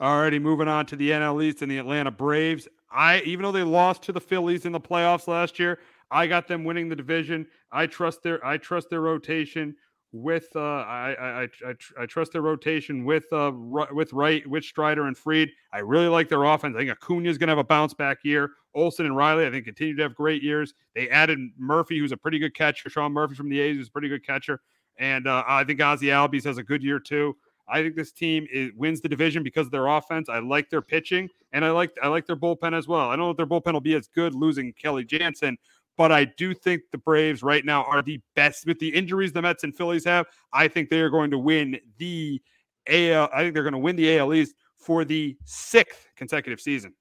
Alrighty, moving on to the NL East and the Atlanta Braves. I even though they lost to the Phillies in the playoffs last year, I got them winning the division. I trust their I trust their rotation with uh, I, I, I I trust their rotation with uh with Wright with Strider and Fried. I really like their offense. I think Acuna is going to have a bounce back year. Olson and Riley, I think, continue to have great years. They added Murphy, who's a pretty good catcher. Sean Murphy from the A's, who's a pretty good catcher, and uh, I think Ozzie Albies has a good year too. I think this team is, wins the division because of their offense. I like their pitching, and I like I like their bullpen as well. I don't know if their bullpen will be as good losing Kenley Jansen, but I do think the Braves right now are the best with the injuries the Mets and Phillies have. I think they are going to win the AL. I think they're going to win the AL East for the sixth consecutive season.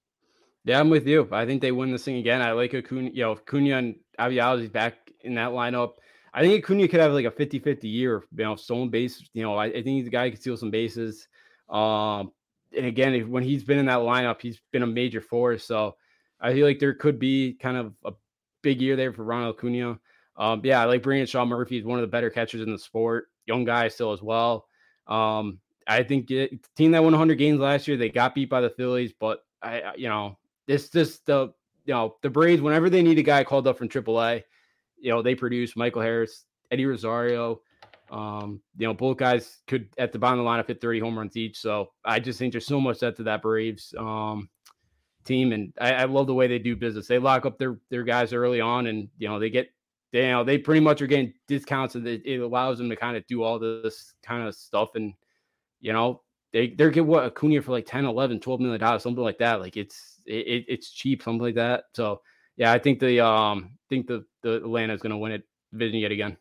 Yeah, I'm with you. I think they win this thing again. I like Acuna, you know, Acuna and Avial's back in that lineup. I think Acuna could have like a 50 50 year, you know, stolen base. You know, I, I think he's a guy who can steal some bases. Um, and again, when he's been in that lineup, he's been a major force. So I feel like there could be kind of a big year there for Ronald Acuna. Um, yeah, I like bringing Sean Murphy. He's one of the better catchers in the sport. Young guy still as well. Um, I think it, team that won 100 games last year, they got beat by the Phillies, but I, you know, this just the you know the Braves. Whenever they need a guy called up from AAA, you know they produce Michael Harris, Eddie Rosario. Um, you know, both guys could at the bottom of the lineup hit 30 home runs each. So I just think there's so much depth to that Braves. Um, team, and I, I, love the way they do business. They lock up their their guys early on, and you know they get they, you know they pretty much are getting discounts, and it, it allows them to kind of do all this kind of stuff, and you know they they're getting what Acuna for like 10, 11, 12 million dollars, something like that. Like it's it, it's cheap, something like that. So yeah, I think the um think the the Atlanta is going to win it division yet again.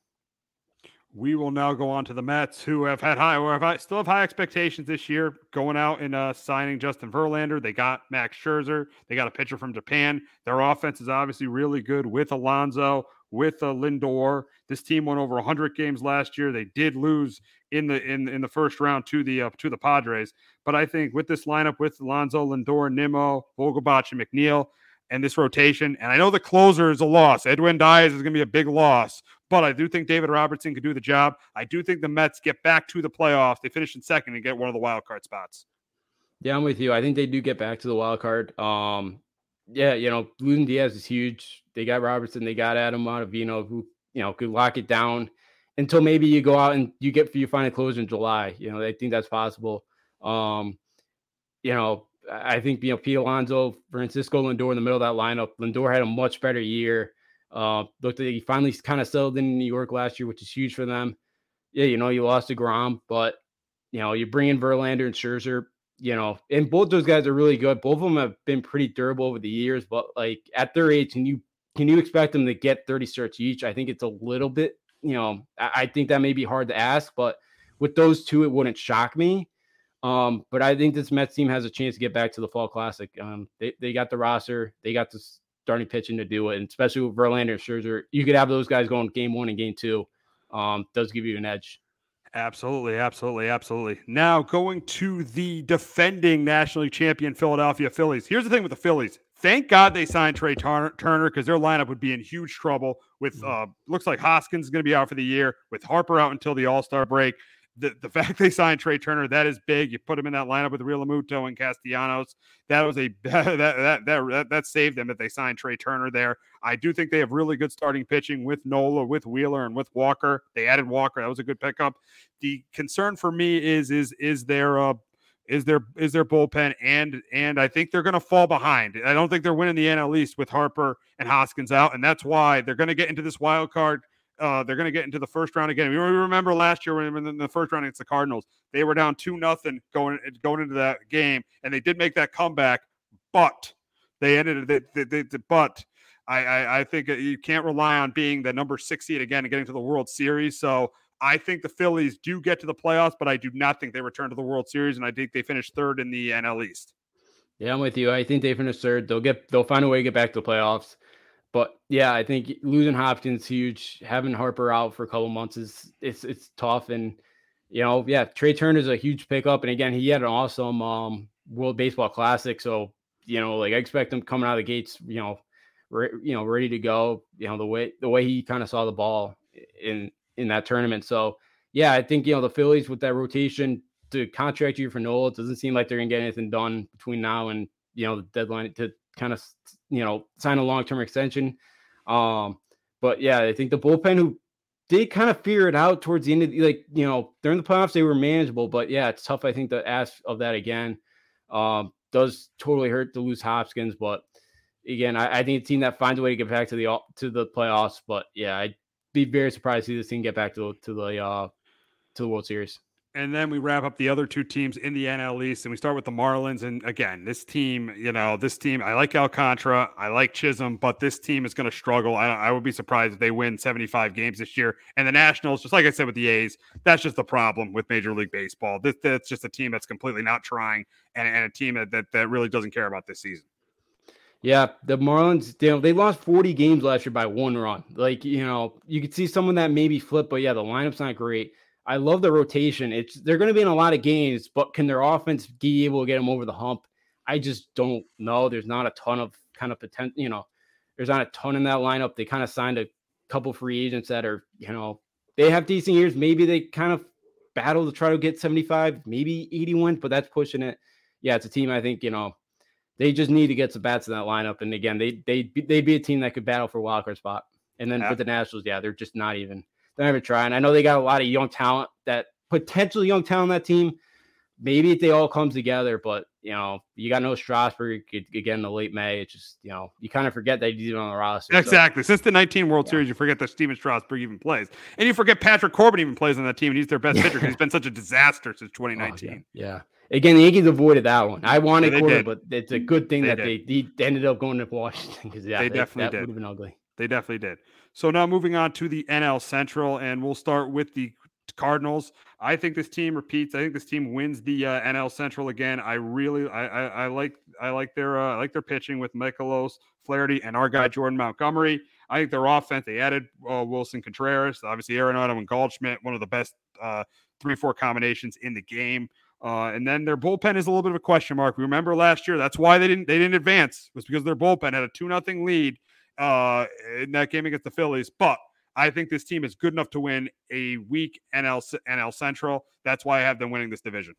We will now go on to the Mets, who have had high, or have still have high expectations this year, going out and uh, signing Justin Verlander. They got Max Scherzer. They got a pitcher from Japan. Their offense is obviously really good with Alonso, with uh, Lindor. This team won over 100 games last year. They did lose in the in in the first round to the uh, to the Padres, but I think with this lineup with Alonso, Lindor, Nimmo, Vogelbach, and McNeil, and this rotation. And I know the closer is a loss. Edwin Diaz is going to be a big loss, but I do think David Robertson can do the job. I do think the Mets get back to the playoffs. They finish in second and get one of the wild card spots. Yeah, I'm with you. I think they do get back to the wild card. Um, yeah, you know, losing Diaz is huge. They got Robertson, they got Adam Ottavino, who you know could lock it down. until maybe you go out and you get you find a close in July. You know, I think that's possible. Um, you know, I think you know Pete Alonso, Francisco Lindor in the middle of that lineup. Lindor had a much better year. Uh, looked like he finally kind of settled in New York last year, which is huge for them. Yeah, you know, you lost DeGrom, but you know, you bring in Verlander and Scherzer, you know, and both those guys are really good. Both of them have been pretty durable over the years, but like at their age, can you can you expect them to get 30 starts each? I think it's a little bit, you know, I, I think that may be hard to ask, but with those two, it wouldn't shock me. Um, but I think this Mets team has a chance to get back to the fall classic. Um, they, they got the roster, they got the starting pitching to do it, and especially with Verlander and Scherzer, you could have those guys going game one and game two. Um, does give you an edge. Absolutely, absolutely, absolutely. Now going to the defending National League champion Philadelphia Phillies. Here's the thing with the Phillies. Thank God they signed Trea Turner because their lineup would be in huge trouble. With mm-hmm. uh, looks like Hoskins is going to be out for the year, with Harper out until the All Star break the, the fact they signed Trea Turner, that is big. You put him in that lineup with Realmuto and Castellanos. That was a [LAUGHS] that that that that, saved them that they signed Trea Turner there. I do think they have really good starting pitching with Nola, with Wheeler, and with Walker. They added Walker. That was a good pickup. The concern for me is is is their uh is their is their bullpen and and I think they're going to fall behind. I don't think they're winning the NL East with Harper and Hoskins out, and that's why they're going to get into this wild card uh, they're going to get into the first round again. We remember last year when in the first round against the Cardinals, they were down two nothing going going into that game, and they did make that comeback, but they ended it. They, they, they, but I, I, I think you can't rely on being the number six seed again and getting to the World Series. So I think the Phillies do get to the playoffs, but I do not think they return to the World Series, and I think they finish third in the NL East. Yeah, I'm with you. I think they finish third. They'll get they'll find a way to get back to the playoffs. But yeah, I think losing Hoskins huge. Having Harper out for a couple months is it's it's tough. And you know, yeah, Trea Turner is a huge pickup. And again, he had an awesome um, World Baseball Classic. So you know, like I expect him coming out of the gates, you know, re- you know, ready to go. You know, the way the way he kind of saw the ball in in that tournament. So yeah, I think you know the Phillies with that rotation to contract you for Nola, it doesn't seem like they're gonna get anything done between now and you know the deadline to kind of you know sign a long term extension. Um, but yeah, I think the bullpen who did kind of figure it out towards the end of the, like you know during the playoffs they were manageable, but yeah, it's tough. I think to ask of that again um, does totally hurt to lose Hoskins, but again, I, I, think a team that finds a way to get back to the to the playoffs. But yeah, I'd be very surprised to see this team get back to to the uh, to the World Series and then we wrap up the other two teams in the NL East, and we start with the Marlins. And again, this team, you know, this team, I like Alcantara, I like Chisholm, but this team is going to struggle. I, I, would be surprised if they win 75 games this year. And the Nationals, just like I said with the A's, that's just the problem with Major League Baseball. This, that's just a team that's completely not trying, and, and a team that, that that really doesn't care about this season. Yeah, the Marlins, you know, they lost 40 games last year by one run. Like, you know, you could see someone that maybe flip, but yeah, the lineup's not great. I love the rotation. It's they're going to be in a lot of games, but can their offense be able to get them over the hump? I just don't know. There's not a ton of kind of potential. You know, there's not a ton in that lineup. They kind of signed a couple free agents that are, you know, they have decent years. Maybe they kind of battle to try to get 75, maybe 81, but that's pushing it. Yeah, it's a team. I think you know they just need to get some bats in that lineup. And again, they they they'd be a team that could battle for wild card spot. And then yeah. with the Nationals, yeah, they're just not even they're never trying. I know they got a lot of young talent that potential young talent on that team. Maybe if they all come together, but you know, you got no Strasburg again in the late May. It's just you know, you kind of forget that he's even on the roster. Exactly. So. Since the 19 World yeah. Series, you forget that Stephen Strasburg even plays, and you forget Patrick Corbin even plays on that team, and he's their best [LAUGHS] pitcher. He's been such a disaster since 2019. Oh, yeah. yeah. Again, the Yankees avoided that one. I wanted yeah, Corbin, but it's a good thing they that did. they, they ended up going to Washington because yeah, they, definitely that would have been ugly. They definitely did. So now moving on to the NL Central, and we'll start with the Cardinals. I think this team repeats. I think this team wins the uh, NL Central again. I really, I, I, I like, I like their, uh, I like their pitching with Mikolas, Flaherty, and our guy Jordan Montgomery. I think their offense. They added uh, Willson Contreras, obviously Arenado and Goldschmidt, one of the best uh, three-four combinations in the game. Uh, and then their bullpen is a little bit of a question mark. We remember last year, that's why they didn't they didn't advance was because their bullpen had a two nothing lead uh, in that game against the Phillies. But I think this team is good enough to win a weak NL NL Central. That's why I have them winning this division.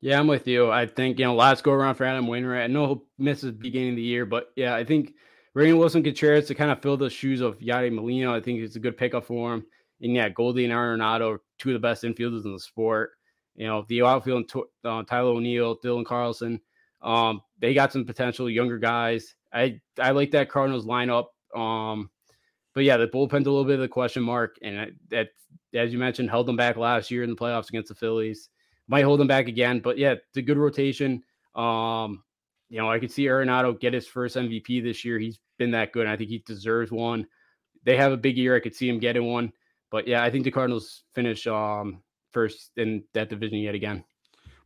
Yeah, I'm with you. I think you know last go around for Adam Wainwright. I know he'll miss the beginning of the year, but yeah, I think bringing Willson Contreras to kind of fill the shoes of Yadi Molina, I think it's a good pickup for him. And yeah, Goldie and Arenado are two of the best infielders in the sport. You know, the outfield, uh, Tyler O'Neill, Dylan Carlson, um, they got some potential younger guys. I I like that Cardinals lineup. Um, but yeah, the bullpen's a little bit of the question mark, and that, as you mentioned, held them back last year in the playoffs against the Phillies. Might hold them back again, but yeah, it's a good rotation. Um, you know, I could see Arenado get his first MVP this year. He's been that good. I think he deserves one. They have a big year. I could see him getting one. But yeah, I think the Cardinals finish um, first in that division yet again.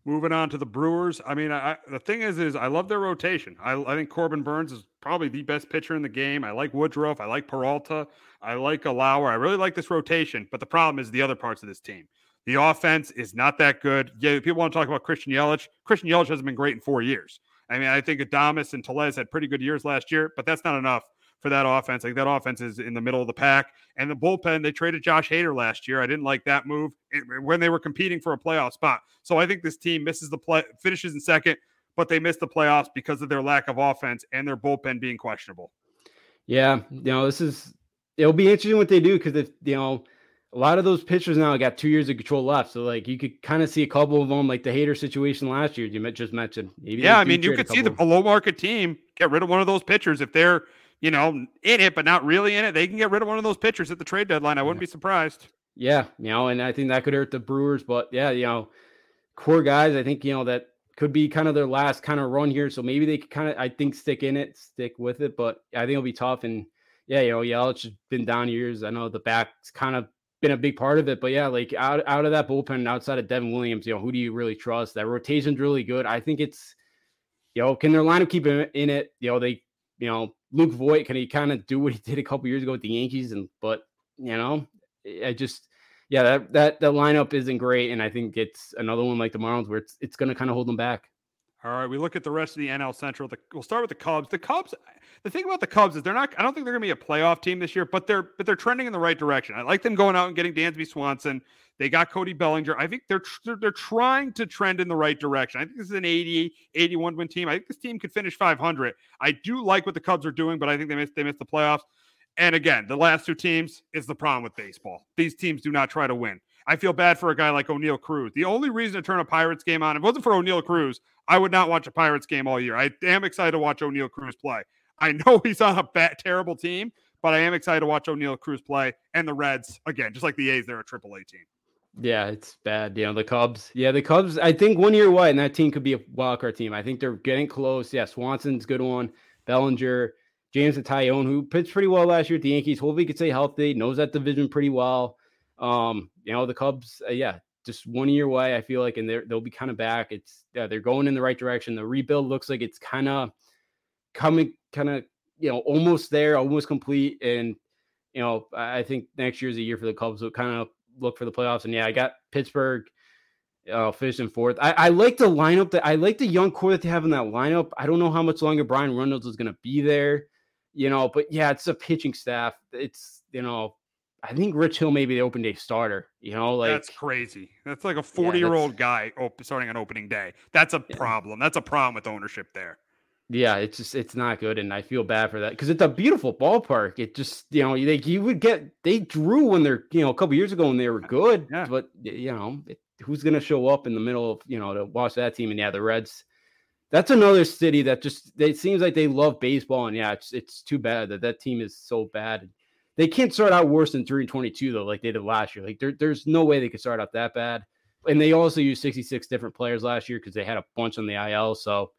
Moving on to the Brewers. I mean, I, the thing is, is I love their rotation. I, I, think Corbin Burnes is probably the best pitcher in the game. I like Woodruff. I like Peralta. I like Lauer. I really like this rotation. But the problem is the other parts of this team. The offense is not that good. Yeah, people want to talk about Christian Yelich. Christian Yelich hasn't been great in four years. I mean, I think Adames and Tellez had pretty good years last year, but that's not enough for that offense. Like that offense is in the middle of the pack. And the bullpen, they traded Josh Hader last year. I didn't like that move eh, when they were competing for a playoff spot. So I think this team misses the play, finishes in second, but they missed the playoffs because of their lack of offense and their bullpen being questionable. Yeah, you know, this is it'll be interesting what they do because if you know a lot of those pitchers now got two years of control left. So like you could kind of see a couple of them, like the Hader situation last year. You just mentioned. Maybe yeah, I mean you could see the a low market team get rid of one of those pitchers if they're you know in it but not really in it. They can get rid of one of those pitchers at the trade deadline. I wouldn't yeah. be surprised. Yeah, you know, and I think that could hurt the Brewers. But yeah, you know, core guys. I think you know that could be kind of their last kind of run here. So maybe they could kind of I think stick in it, stick with it. But I think it'll be tough and. Yeah, you know, Yelich has been down years. I know the back's kind of been a big part of it. But yeah, like out out of that bullpen, outside of Devin Williams, you know, who do you really trust? That rotation's really good. I think it's, you know, can their lineup keep in it? You know, they, you know, Luke Voit, can he kind of do what he did a couple years ago with the Yankees? And but you know, I just yeah, that that that lineup isn't great, and I think it's another one like the Marlins where it's it's going to kind of hold them back. All right, we look at the rest of the NL Central. The, we'll start with the Cubs. The Cubs. The thing about the Cubs is they're not. I don't think they're going to be a playoff team this year, but they're but they're trending in the right direction. I like them going out and getting Dansby Swanson. They got Cody Bellinger. I think they're, they're they're trying to trend in the right direction. I think this is an 80 81 win team. I think this team could finish 500. I do like what the Cubs are doing, but I think they missed they missed the playoffs. And again, the last two teams is the problem with baseball. These teams do not try to win. I feel bad for a guy like Oneil Cruz. The only reason to turn a Pirates game on, if it wasn't for Oneil Cruz, I would not watch a Pirates game all year. I am excited to watch Oneil Cruz play. I know [LAUGHS] he's on a bad, terrible team, but I am excited to watch Oneil Cruz play. And the Reds, again, just like the A's, they're a triple A team. Yeah, it's bad. You know, the Cubs. Yeah, the Cubs, I think one year away, and that team could be a wildcard team. I think they're getting close. Yeah, Swanson's good one. Bellinger, James Taillon, who pitched pretty well last year at the Yankees. Hopefully, could stay healthy, knows that division pretty well. Um, you know, the Cubs, uh, yeah, just one year away. I feel like, and they'll be kind of back. It's yeah, they're going in the right direction. The rebuild looks like it's kind of coming, kind of you know, almost there, almost complete. And you know, I think next year's a year for the Cubs. So kind of look for the playoffs. And yeah, I got Pittsburgh. Uh, finishing fourth. I, I like the lineup that I like the young core that they have in that lineup. I don't know how much longer Bryan Reynolds is going to be there, you know, but yeah, it's a pitching staff. It's you know I think Rich Hill may be the open day starter. You know, like that's crazy. That's like a 40 yeah, year old guy op- starting on opening day. That's a yeah. problem. That's a problem with ownership there. Yeah, it's just it's not good, and I feel bad for that because it's a beautiful ballpark. It just you know like you would get they drew when they're you know a couple years ago when they were good, yeah. but you know it, who's gonna show up in the middle of you know to watch that team? And yeah, the Reds. That's another city that just it seems like they love baseball, and yeah, it's it's too bad that that team is so bad. They can't start out worse than 322 though, like they did last year. Like there, there's no way they could start out that bad. And they also used 66 different players last year because they had a bunch on the IL. So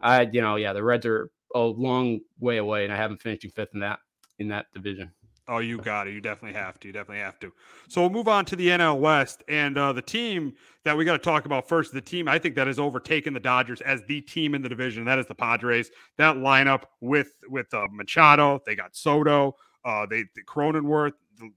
I, you know, yeah, the Reds are a long way away, and I haven't finished fifth in that in that division. Oh, you got it. You definitely have to. You definitely have to. So we'll move on to the NL West, and uh, the team that we got to talk about first. The team I think that has overtaken the Dodgers as the team in the division. That is the Padres. That lineup with with uh, Machado, they got Soto, uh, they the Cronenworth,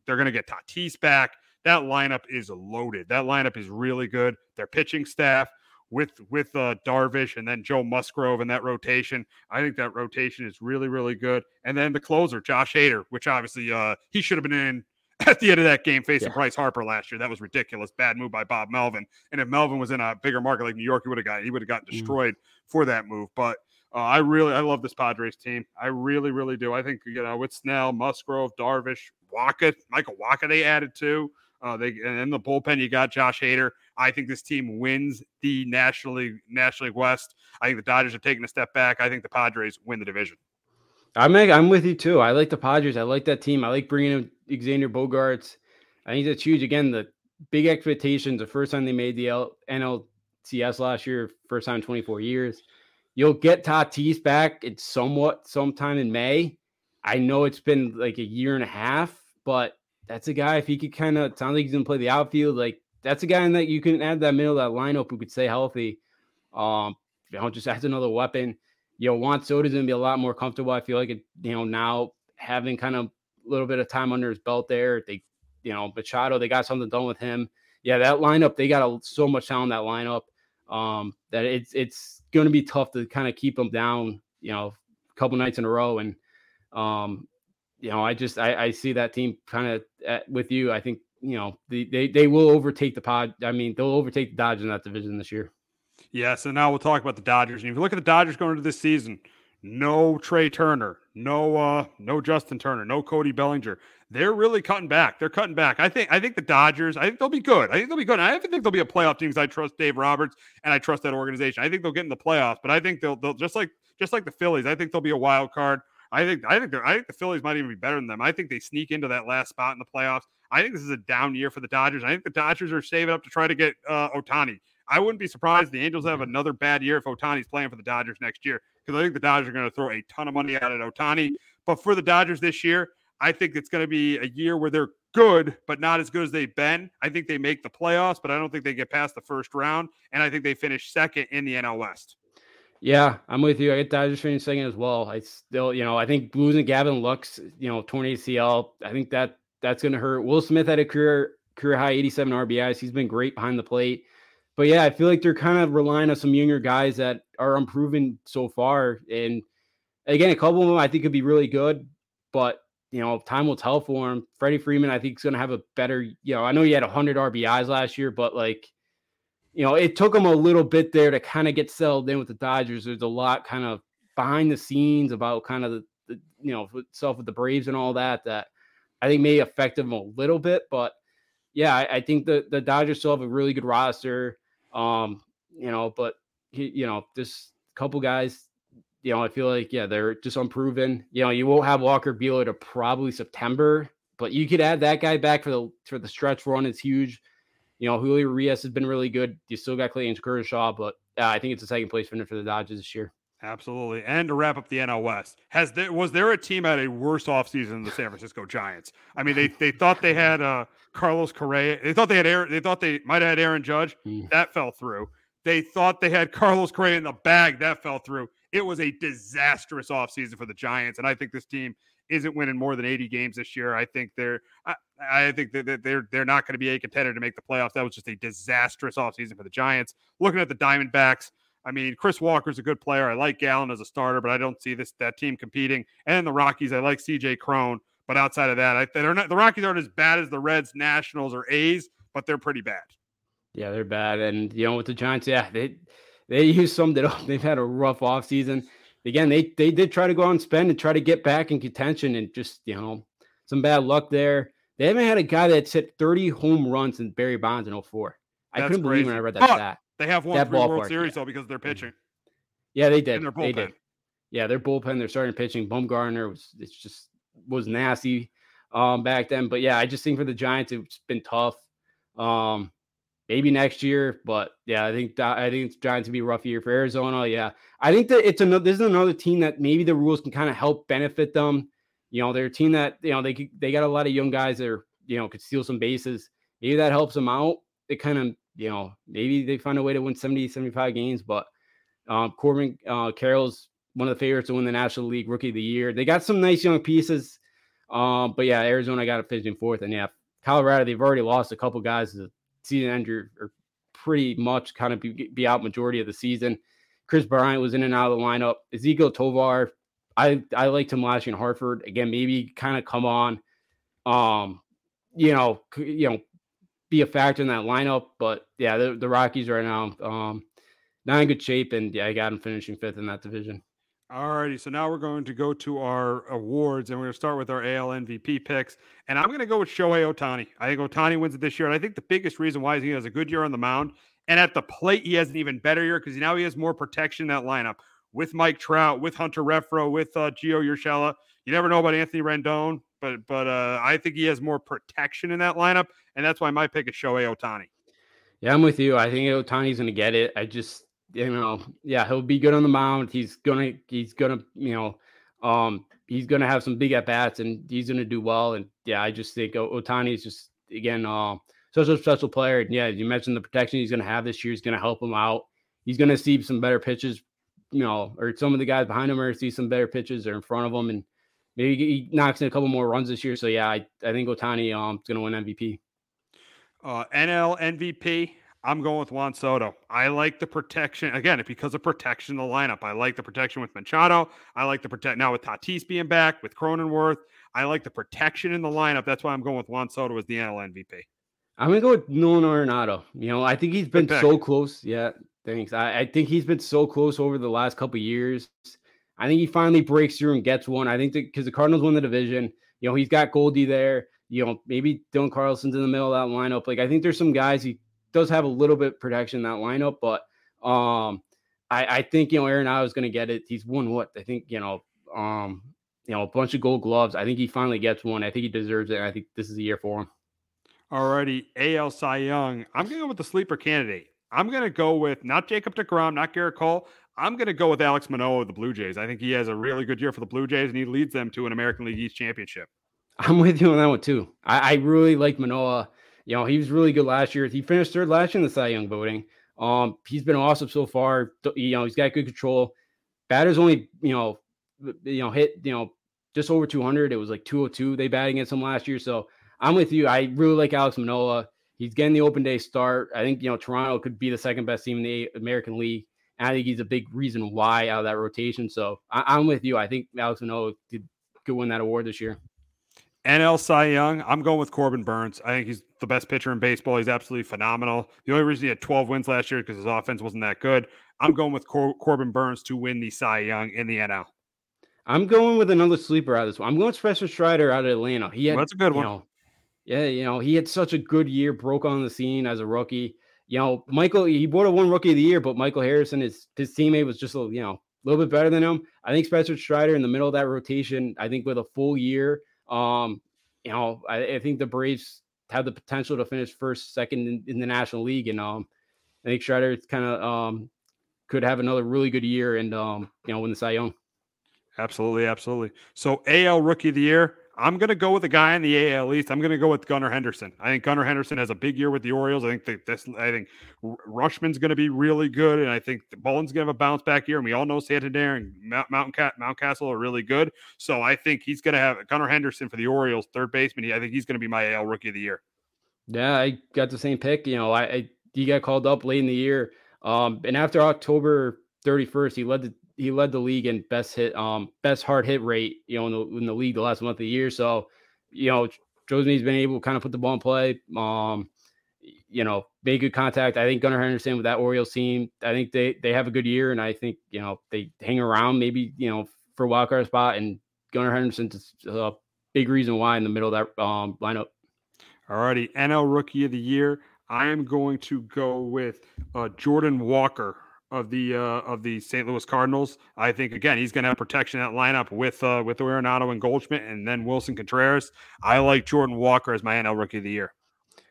they're going to get Tatis back. That lineup is loaded. That lineup is really good. Their pitching staff with with uh, Darvish and then Joe Musgrove in that rotation. I think that rotation is really really good. And then the closer, Josh Hader, which obviously uh, he should have been in [LAUGHS] at the end of that game facing yeah. Bryce Harper last year. That was ridiculous. Bad move by Bob Melvin. And if Melvin was in a bigger market like New York, he would have got he would have gotten mm. destroyed mm. for that move. But Uh, I really, I love this Padres team. I really, really do. I think you know with Snell, Musgrove, Darvish, Wacha, Michael Wacha, they added to. Uh, they and in the bullpen you got Josh Hader. I think this team wins the National League National League West. I think the Dodgers are taking a step back. I think the Padres win the division. I'm I'm with you too. I like the Padres. I like that team. I like bringing in Xander Bogaerts. I think that's huge. Again, the big expectations. The first time they made the L- NLCS last year, first time in 24 years. You'll get Tatis back. It's somewhat sometime in May. I know it's been like a year and a half, but that's a guy. If he could kind of sounds like he's gonna play the outfield, like that's a guy that you can add that middle of that lineup who could stay healthy. Um, you know, just adds another weapon. You know, Juan Soto's gonna be a lot more comfortable. I feel like it, you know, now having kind of a little bit of time under his belt there. They, you know, Machado, they got something done with him. Yeah, that lineup, they got a, so much talent in that lineup um, that it's it's gonna be tough to kind of keep them down, you know, a couple nights in a row. And um, you know, I just I, I see that team kind of with you. I think you know the, they they will overtake the pod. I mean, they'll overtake the Dodgers in that division this year. Yeah. So now we'll talk about the Dodgers. And if you look at the Dodgers going into this season, no Trea Turner, no uh, no Justin Turner, no Cody Bellinger. They're really cutting back. They're cutting back. I think I think the Dodgers. I think they'll be good. I think they'll be good. I think they'll be a playoff team because I trust Dave Roberts and I trust that organization. I think they'll get in the playoffs. But I think they'll they'll just like just like the Phillies. I think they'll be a wild card. I think I think I think the Phillies might even be better than them. I think they sneak into that last spot in the playoffs. I think this is a down year for the Dodgers. I think the Dodgers are saving up to try to get uh, Ohtani. I wouldn't be surprised the Angels have another bad year if Ohtani's playing for the Dodgers next year because I think the Dodgers are going to throw a ton of money at Ohtani. But for the Dodgers this year, I think it's going to be a year where they're good, but not as good as they've been. I think they make the playoffs, but I don't think they get past the first round. And I think they finish second in the NL West. Yeah, I'm with you. I get Dodgers finishing second as well. I still, you know, I think losing Gavin Lux, you know, torn ACL. I think that that's going to hurt. Will Smith had a career career high 87 RBIs. He's been great behind the plate. But yeah, I feel like they're kind of relying on some younger guys that are unproven so far. And again, a couple of them I think could be really good, but you know, time will tell for him. Freddie Freeman, I think, is going to have a better. You know, I know he had 100 RBIs last year, but like you know, it took him a little bit there to kind of get settled in with the Dodgers. There's a lot kind of behind the scenes about kind of the, the you know, stuff with the Braves and all that that I think may affect him a little bit. But yeah, I, I think the, the Dodgers still have a really good roster. Um, you know, but he, you know, this couple guys, you know, I feel like, yeah, they're just unproven. You know, you won't have Walker Buehler to probably September, but you could add that guy back for the for the stretch run. It's huge. You know, Julio Urias has been really good. You still got Clayton Kershaw, but uh, I think it's a second place winner for the Dodgers this year. Absolutely. And to wrap up the NL West, has there was there a team at a worse offseason than the San Francisco Giants? I mean, they [LAUGHS] they thought they had uh, Carlos Correa. They thought they had Aaron, they thought they might have had Aaron Judge. Mm. That fell through. They thought they had Carlos Correa in the bag. That fell through. It was a disastrous offseason for the Giants. And I think this team isn't winning more than 80 games this year. I think they're I, I think that they're they're not going to be a contender to make the playoffs. That was just a disastrous offseason for the Giants. Looking at the Diamondbacks, I mean, Chris Walker's a good player. I like Gallen as a starter, but I don't see this that team competing. And the Rockies, I like CJ Cron, but outside of that, I, they're not the Rockies aren't as bad as the Reds, Nationals, or A's, but they're pretty bad. Yeah, they're bad. And you know, with the Giants, yeah, they they use summed it up. They've had a rough offseason again, they they did try to go out and spend and try to get back in contention, and just you know some bad luck there. They haven't had a guy that's hit 30 home runs in Barry Bonds in 04. I couldn't crazy. believe when I read that stat. They have won that three World Series yeah. though because they're pitching. Yeah, they did. They did. Yeah, their bullpen, they're starting pitching. Bumgarner was it's just was nasty um back then. But yeah, I just think for the Giants, it's been tough. Um, maybe next year. But yeah, I think I think it's Giants to be a rough year for Arizona. Yeah, I think that it's another. This is another team that maybe the rules can kind of help benefit them. You know, they're a team that you know they they got a lot of young guys that are you know could steal some bases. Maybe that helps them out. It kind of you know maybe they find a way to win 70, 75 games. But um, Corbin uh, Carroll's one of the favorites to win the National League Rookie of the Year. They got some nice young pieces. Um, but yeah, Arizona got a finishing fourth, and yeah, Colorado they've already lost a couple guys season ender or pretty much kind of be, be out majority of the season. Kris Bryant was in and out of the lineup. Ezequiel Tovar, I I liked him last year in Hartford. Again, maybe kind of come on, um, you know, you know, be a factor in that lineup. But yeah, the, the Rockies right now, um, not in good shape, and yeah, I got him finishing fifth in that division. Alrighty, so now we're going to go to our awards, and we're going to start with our AL MVP picks. And I'm going to go with Shohei Ohtani. I think Ohtani wins it this year, and I think the biggest reason why is he has a good year on the mound, and at the plate he has an even better year because now he has more protection in that lineup with Mike Trout, with Hunter Renfroe, with uh, Gio Urshela. You never know about Anthony Rendon, but but uh, I think he has more protection in that lineup, and that's why my pick is Shohei Ohtani. Yeah, I'm with you. I think Ohtani's going to get it. I just you know, yeah, he'll be good on the mound. He's gonna, he's gonna, you know, um, he's gonna have some big at bats and he's gonna do well. And yeah, I just think Ohtani is just again, uh, such a special player. And yeah, you mentioned the protection he's gonna have this year is gonna help him out. He's gonna see some better pitches, you know, or some of the guys behind him are see some better pitches or in front of him, and maybe he knocks in a couple more runs this year. So yeah, I, I think Ohtani um is gonna win MVP. Uh, NL MVP. I'm going with Juan Soto. I like the protection again because of protection in the lineup. I like the protection with Machado. I like the protect now with Tatis being back with Cronenworth. I like the protection in the lineup. That's why I'm going with Juan Soto as the NL MVP. I'm gonna go with Nolan Arenado. You know, I think he's been so close. Yeah, thanks. I, I, think he's been so close over the last couple years. I think he finally breaks through and gets one. I think because the Cardinals won the division. You know, he's got Goldie there. You know, maybe Dylan Carlson's in the middle of that lineup. Like I think there's some guys he does have a little bit protection in that lineup, but um, I, I think you know Arenado is going to get it. He's won what I think you know, um, you know, a bunch of gold gloves. I think he finally gets one. I think he deserves it. I think this is the year for him. Alrighty, AL Cy Young. I'm going to go with the sleeper candidate. I'm going to go with not Jacob DeGrom, not Gerrit Cole. I'm going to go with Alex Manoah of the Blue Jays. I think he has a really good year for the Blue Jays, and he leads them to an American League East championship. I'm with you on that one too. I, I really like Manoah. You know, he was really good last year. He finished third last year in the Cy Young voting. Um, he's been awesome so far. You know, he's got good control. Batters only, you know, you know, hit, you know, just over 200. It was like 202 they batted against him last year. So I'm with you. I really like Alex Manoah. He's getting the open day start. I think, you know, Toronto could be the second best team in the American League. And I think he's a big reason why out of that rotation. So I, am with you. I think Alex Manoah could, could win that award this year. NL Cy Young, I'm going with Corbin Burnes. I think he's the best pitcher in baseball. He's absolutely phenomenal. The only reason he had 12 wins last year because his offense wasn't that good. I'm going with Cor- Corbin Burnes to win the Cy Young in the NL. I'm going with another sleeper out of this one. I'm going with Spencer Strider out of Atlanta. He had, well, that's a good one. Know, yeah, you know, he had such a good year, broke on the scene as a rookie. You know, Michael, he bought a one rookie of the year, but Michael Harrison, his his teammate was just a you know a little bit better than him. I think Spencer Strider in the middle of that rotation, I think with a full year, um, you know, I, I, think the Braves have the potential to finish first, second in, in the National League, and um, I think Strider kind of um could have another really good year and um, you know, win the Cy Young. Absolutely, absolutely. So AL Rookie of the Year, I'm going to go with a guy in the AL East. I'm going to go with Gunnar Henderson. I think Gunnar Henderson has a big year with the Orioles. I think that this, I think Rutschman's going to be really good, and I think Bolin's going to have a bounce back year. And we all know Santander and Mount, Cat, Mountcastle are really good. So I think he's going to have Gunnar Henderson for the Orioles, third baseman. I think he's going to be my AL Rookie of the Year. Yeah, I got the same pick. You know, I, I he got called up late in the year, um, and after October 31st, he led the he led the league in best hit, um, best hard hit rate, you know, in the, in the league the last month of the year. So, you know, Jose's been able to kind of put the ball in play, um, you know, make good contact. I think Gunnar Henderson with that Orioles team, I think they they have a good year, and I think you know they hang around maybe you know for a wild card spot, and Gunnar Henderson's a big reason why in the middle of that um, lineup. All righty, NL Rookie of the Year. I am going to go with uh, Jordan Walker of the uh, of the St. Louis Cardinals. I think again he's going to have protection in that lineup with uh, with Arenado and Goldschmidt, and then Willson Contreras. I like Jordan Walker as my NL Rookie of the Year.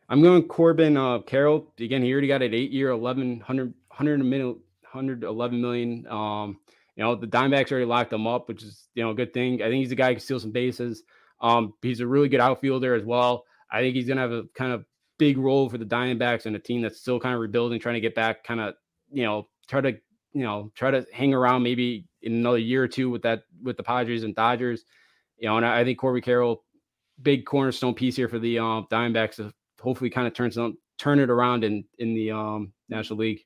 I'm going Corbin uh, Carroll again. He already got an eight year, 1100 100 million, 111 million. Um, you know the Diamondbacks already locked him up, which is you know a good thing. I think he's a guy who can steal some bases. Um, he's a really good outfielder as well. I think he's going to have a kind of big role for the Diamondbacks and a team that's still kind of rebuilding, trying to get back, kind of you know try to you know try to hang around maybe in another year or two with that with the Padres and Dodgers. You know, and I, I think Corbin Carroll, big cornerstone piece here for the um, Diamondbacks to hopefully kind of turn some turn it around in in the um, National League.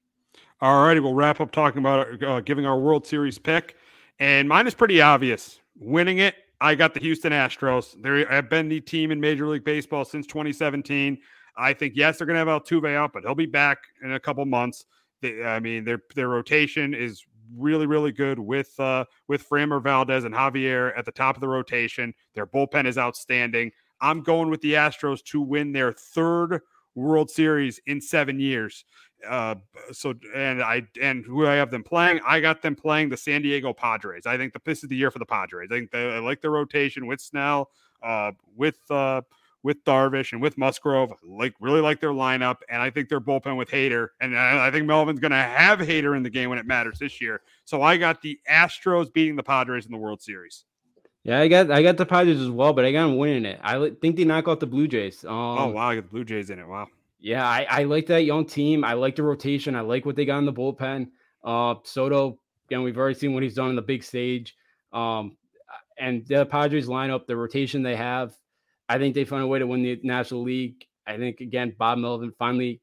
All righty, we'll wrap up talking about uh, giving our World Series pick, and mine is pretty obvious. Winning it, I got the Houston Astros. They have been the team in Major League Baseball since 2017. I think yes, they're going to have Altuve out, but he'll be back in a couple months. They, I mean, their their rotation is really, really good with uh, with Framber Valdez and Javier at the top of the rotation. Their bullpen is outstanding. I'm going with the Astros to win their third World Series in seven years. Uh, so and I and who I have them playing, I got them playing the San Diego Padres. I think the this is the year for the Padres. I think they, I like the rotation with Snell, uh, with uh, with Darvish and with Musgrove. Like really like their lineup, and I think their bullpen with Hader, and I, think Melvin's going to have Hader in the game when it matters this year. So I got the Astros beating the Padres in the World Series. Yeah, I got I got the Padres as well, but I got them winning it. I think they knock out the Blue Jays. Um, oh wow, I got the Blue Jays in it. Wow. Yeah, I, I like that young team. I like the rotation. I like what they got in the bullpen. Uh, Soto, again, we've already seen what he's done on the big stage. Um, and the Padres lineup, the rotation they have, I think they find a way to win the National League. I think again, Bob Melvin finally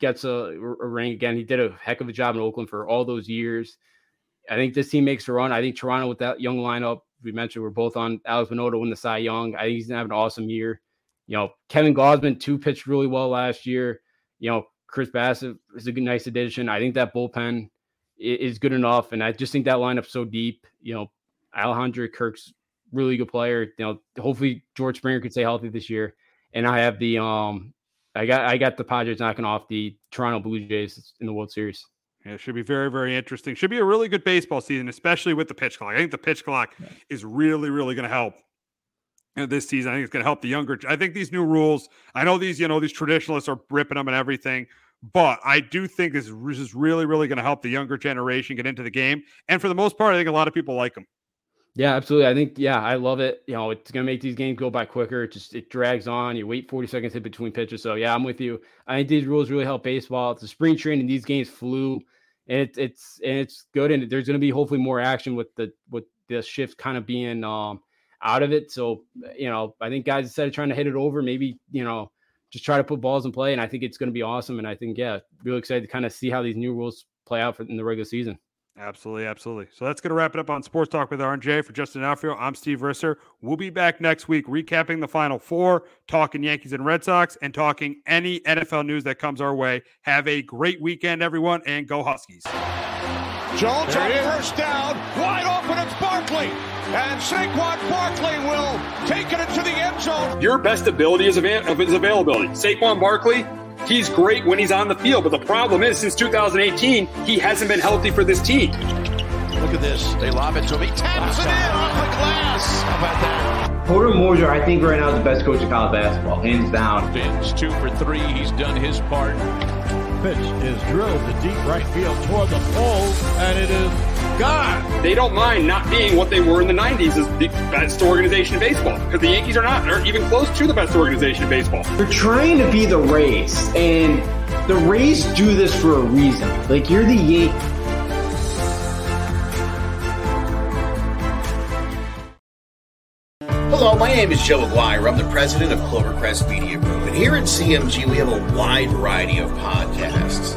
gets a, a ring again. He did a heck of a job in Oakland for all those years. I think this team makes a run. I think Toronto with that young lineup, we mentioned we're both on Alex Manoah to win the Cy Young. I think he's gonna have an awesome year. You know, Kevin Gausman two pitched really well last year. You know, Chris Bassitt is a good, nice addition. I think that bullpen is good enough, and I just think that lineup's so deep. You know, Alejandro Kirk's really good player. You know, hopefully George Springer could stay healthy this year. And I have the um, I got I got the Padres knocking off the Toronto Blue Jays in the World Series. Yeah, it should be very, very interesting. Should be a really good baseball season, especially with the pitch clock. I think the pitch clock yeah. is really, really going to help this season. I think it's going to help the younger. I think these new rules. I know these, you know, these traditionalists are ripping them and everything, but I do think this is really, really going to help the younger generation get into the game. And for the most part, I think a lot of people like them. Yeah, absolutely. I think yeah, I love it. You know, it's gonna make these games go by quicker. It just it drags on. You wait 40 seconds in between pitches. So yeah, I'm with you. I think these rules really help baseball. It's a spring training. These games flew, and it, it's and it's good. And there's gonna be hopefully more action with the with the shift kind of being um out of it. So, you know, I think guys instead of trying to hit it over, maybe, you know, just try to put balls in play. And I think it's to be awesome. And I think, yeah, really excited to kind of see how these new rules play out for, in the regular season. Absolutely, absolutely. So that's going to wrap it up on Sports Talk with RJ. For Justin Alfio, I'm Steve Risser. We'll be back next week recapping the Final Four, talking Yankees and Red Sox, and talking any NFL news that comes our way. Have a great weekend, everyone, and go Huskies. Jones on first down, wide open. It's Barkley. And Saquon Barkley will take it into the end zone. Your best ability is, av- is availability. Saquon Barkley, he's great when he's on the field, but the problem is since 2018, he hasn't been healthy for this team. Look at this. They lob it to him. He taps it in off the glass. How about that? Porter Moser, I think right now is the best coach in college basketball, hands down. Fins two for three. He's done his part. Pitch is drilled to deep right field toward the pole, and it is gone. They don't mind not being what they were in the 90s as the best organization in baseball because the Yankees are not, are even close to the best organization in baseball. They're trying to be the Rays, and the Rays do this for a reason. Like, you're the Yankees. Hello, my name is Joe Aguirre. I'm the president of Clovercrest Media Group. And here at CMG, we have a wide variety of podcasts,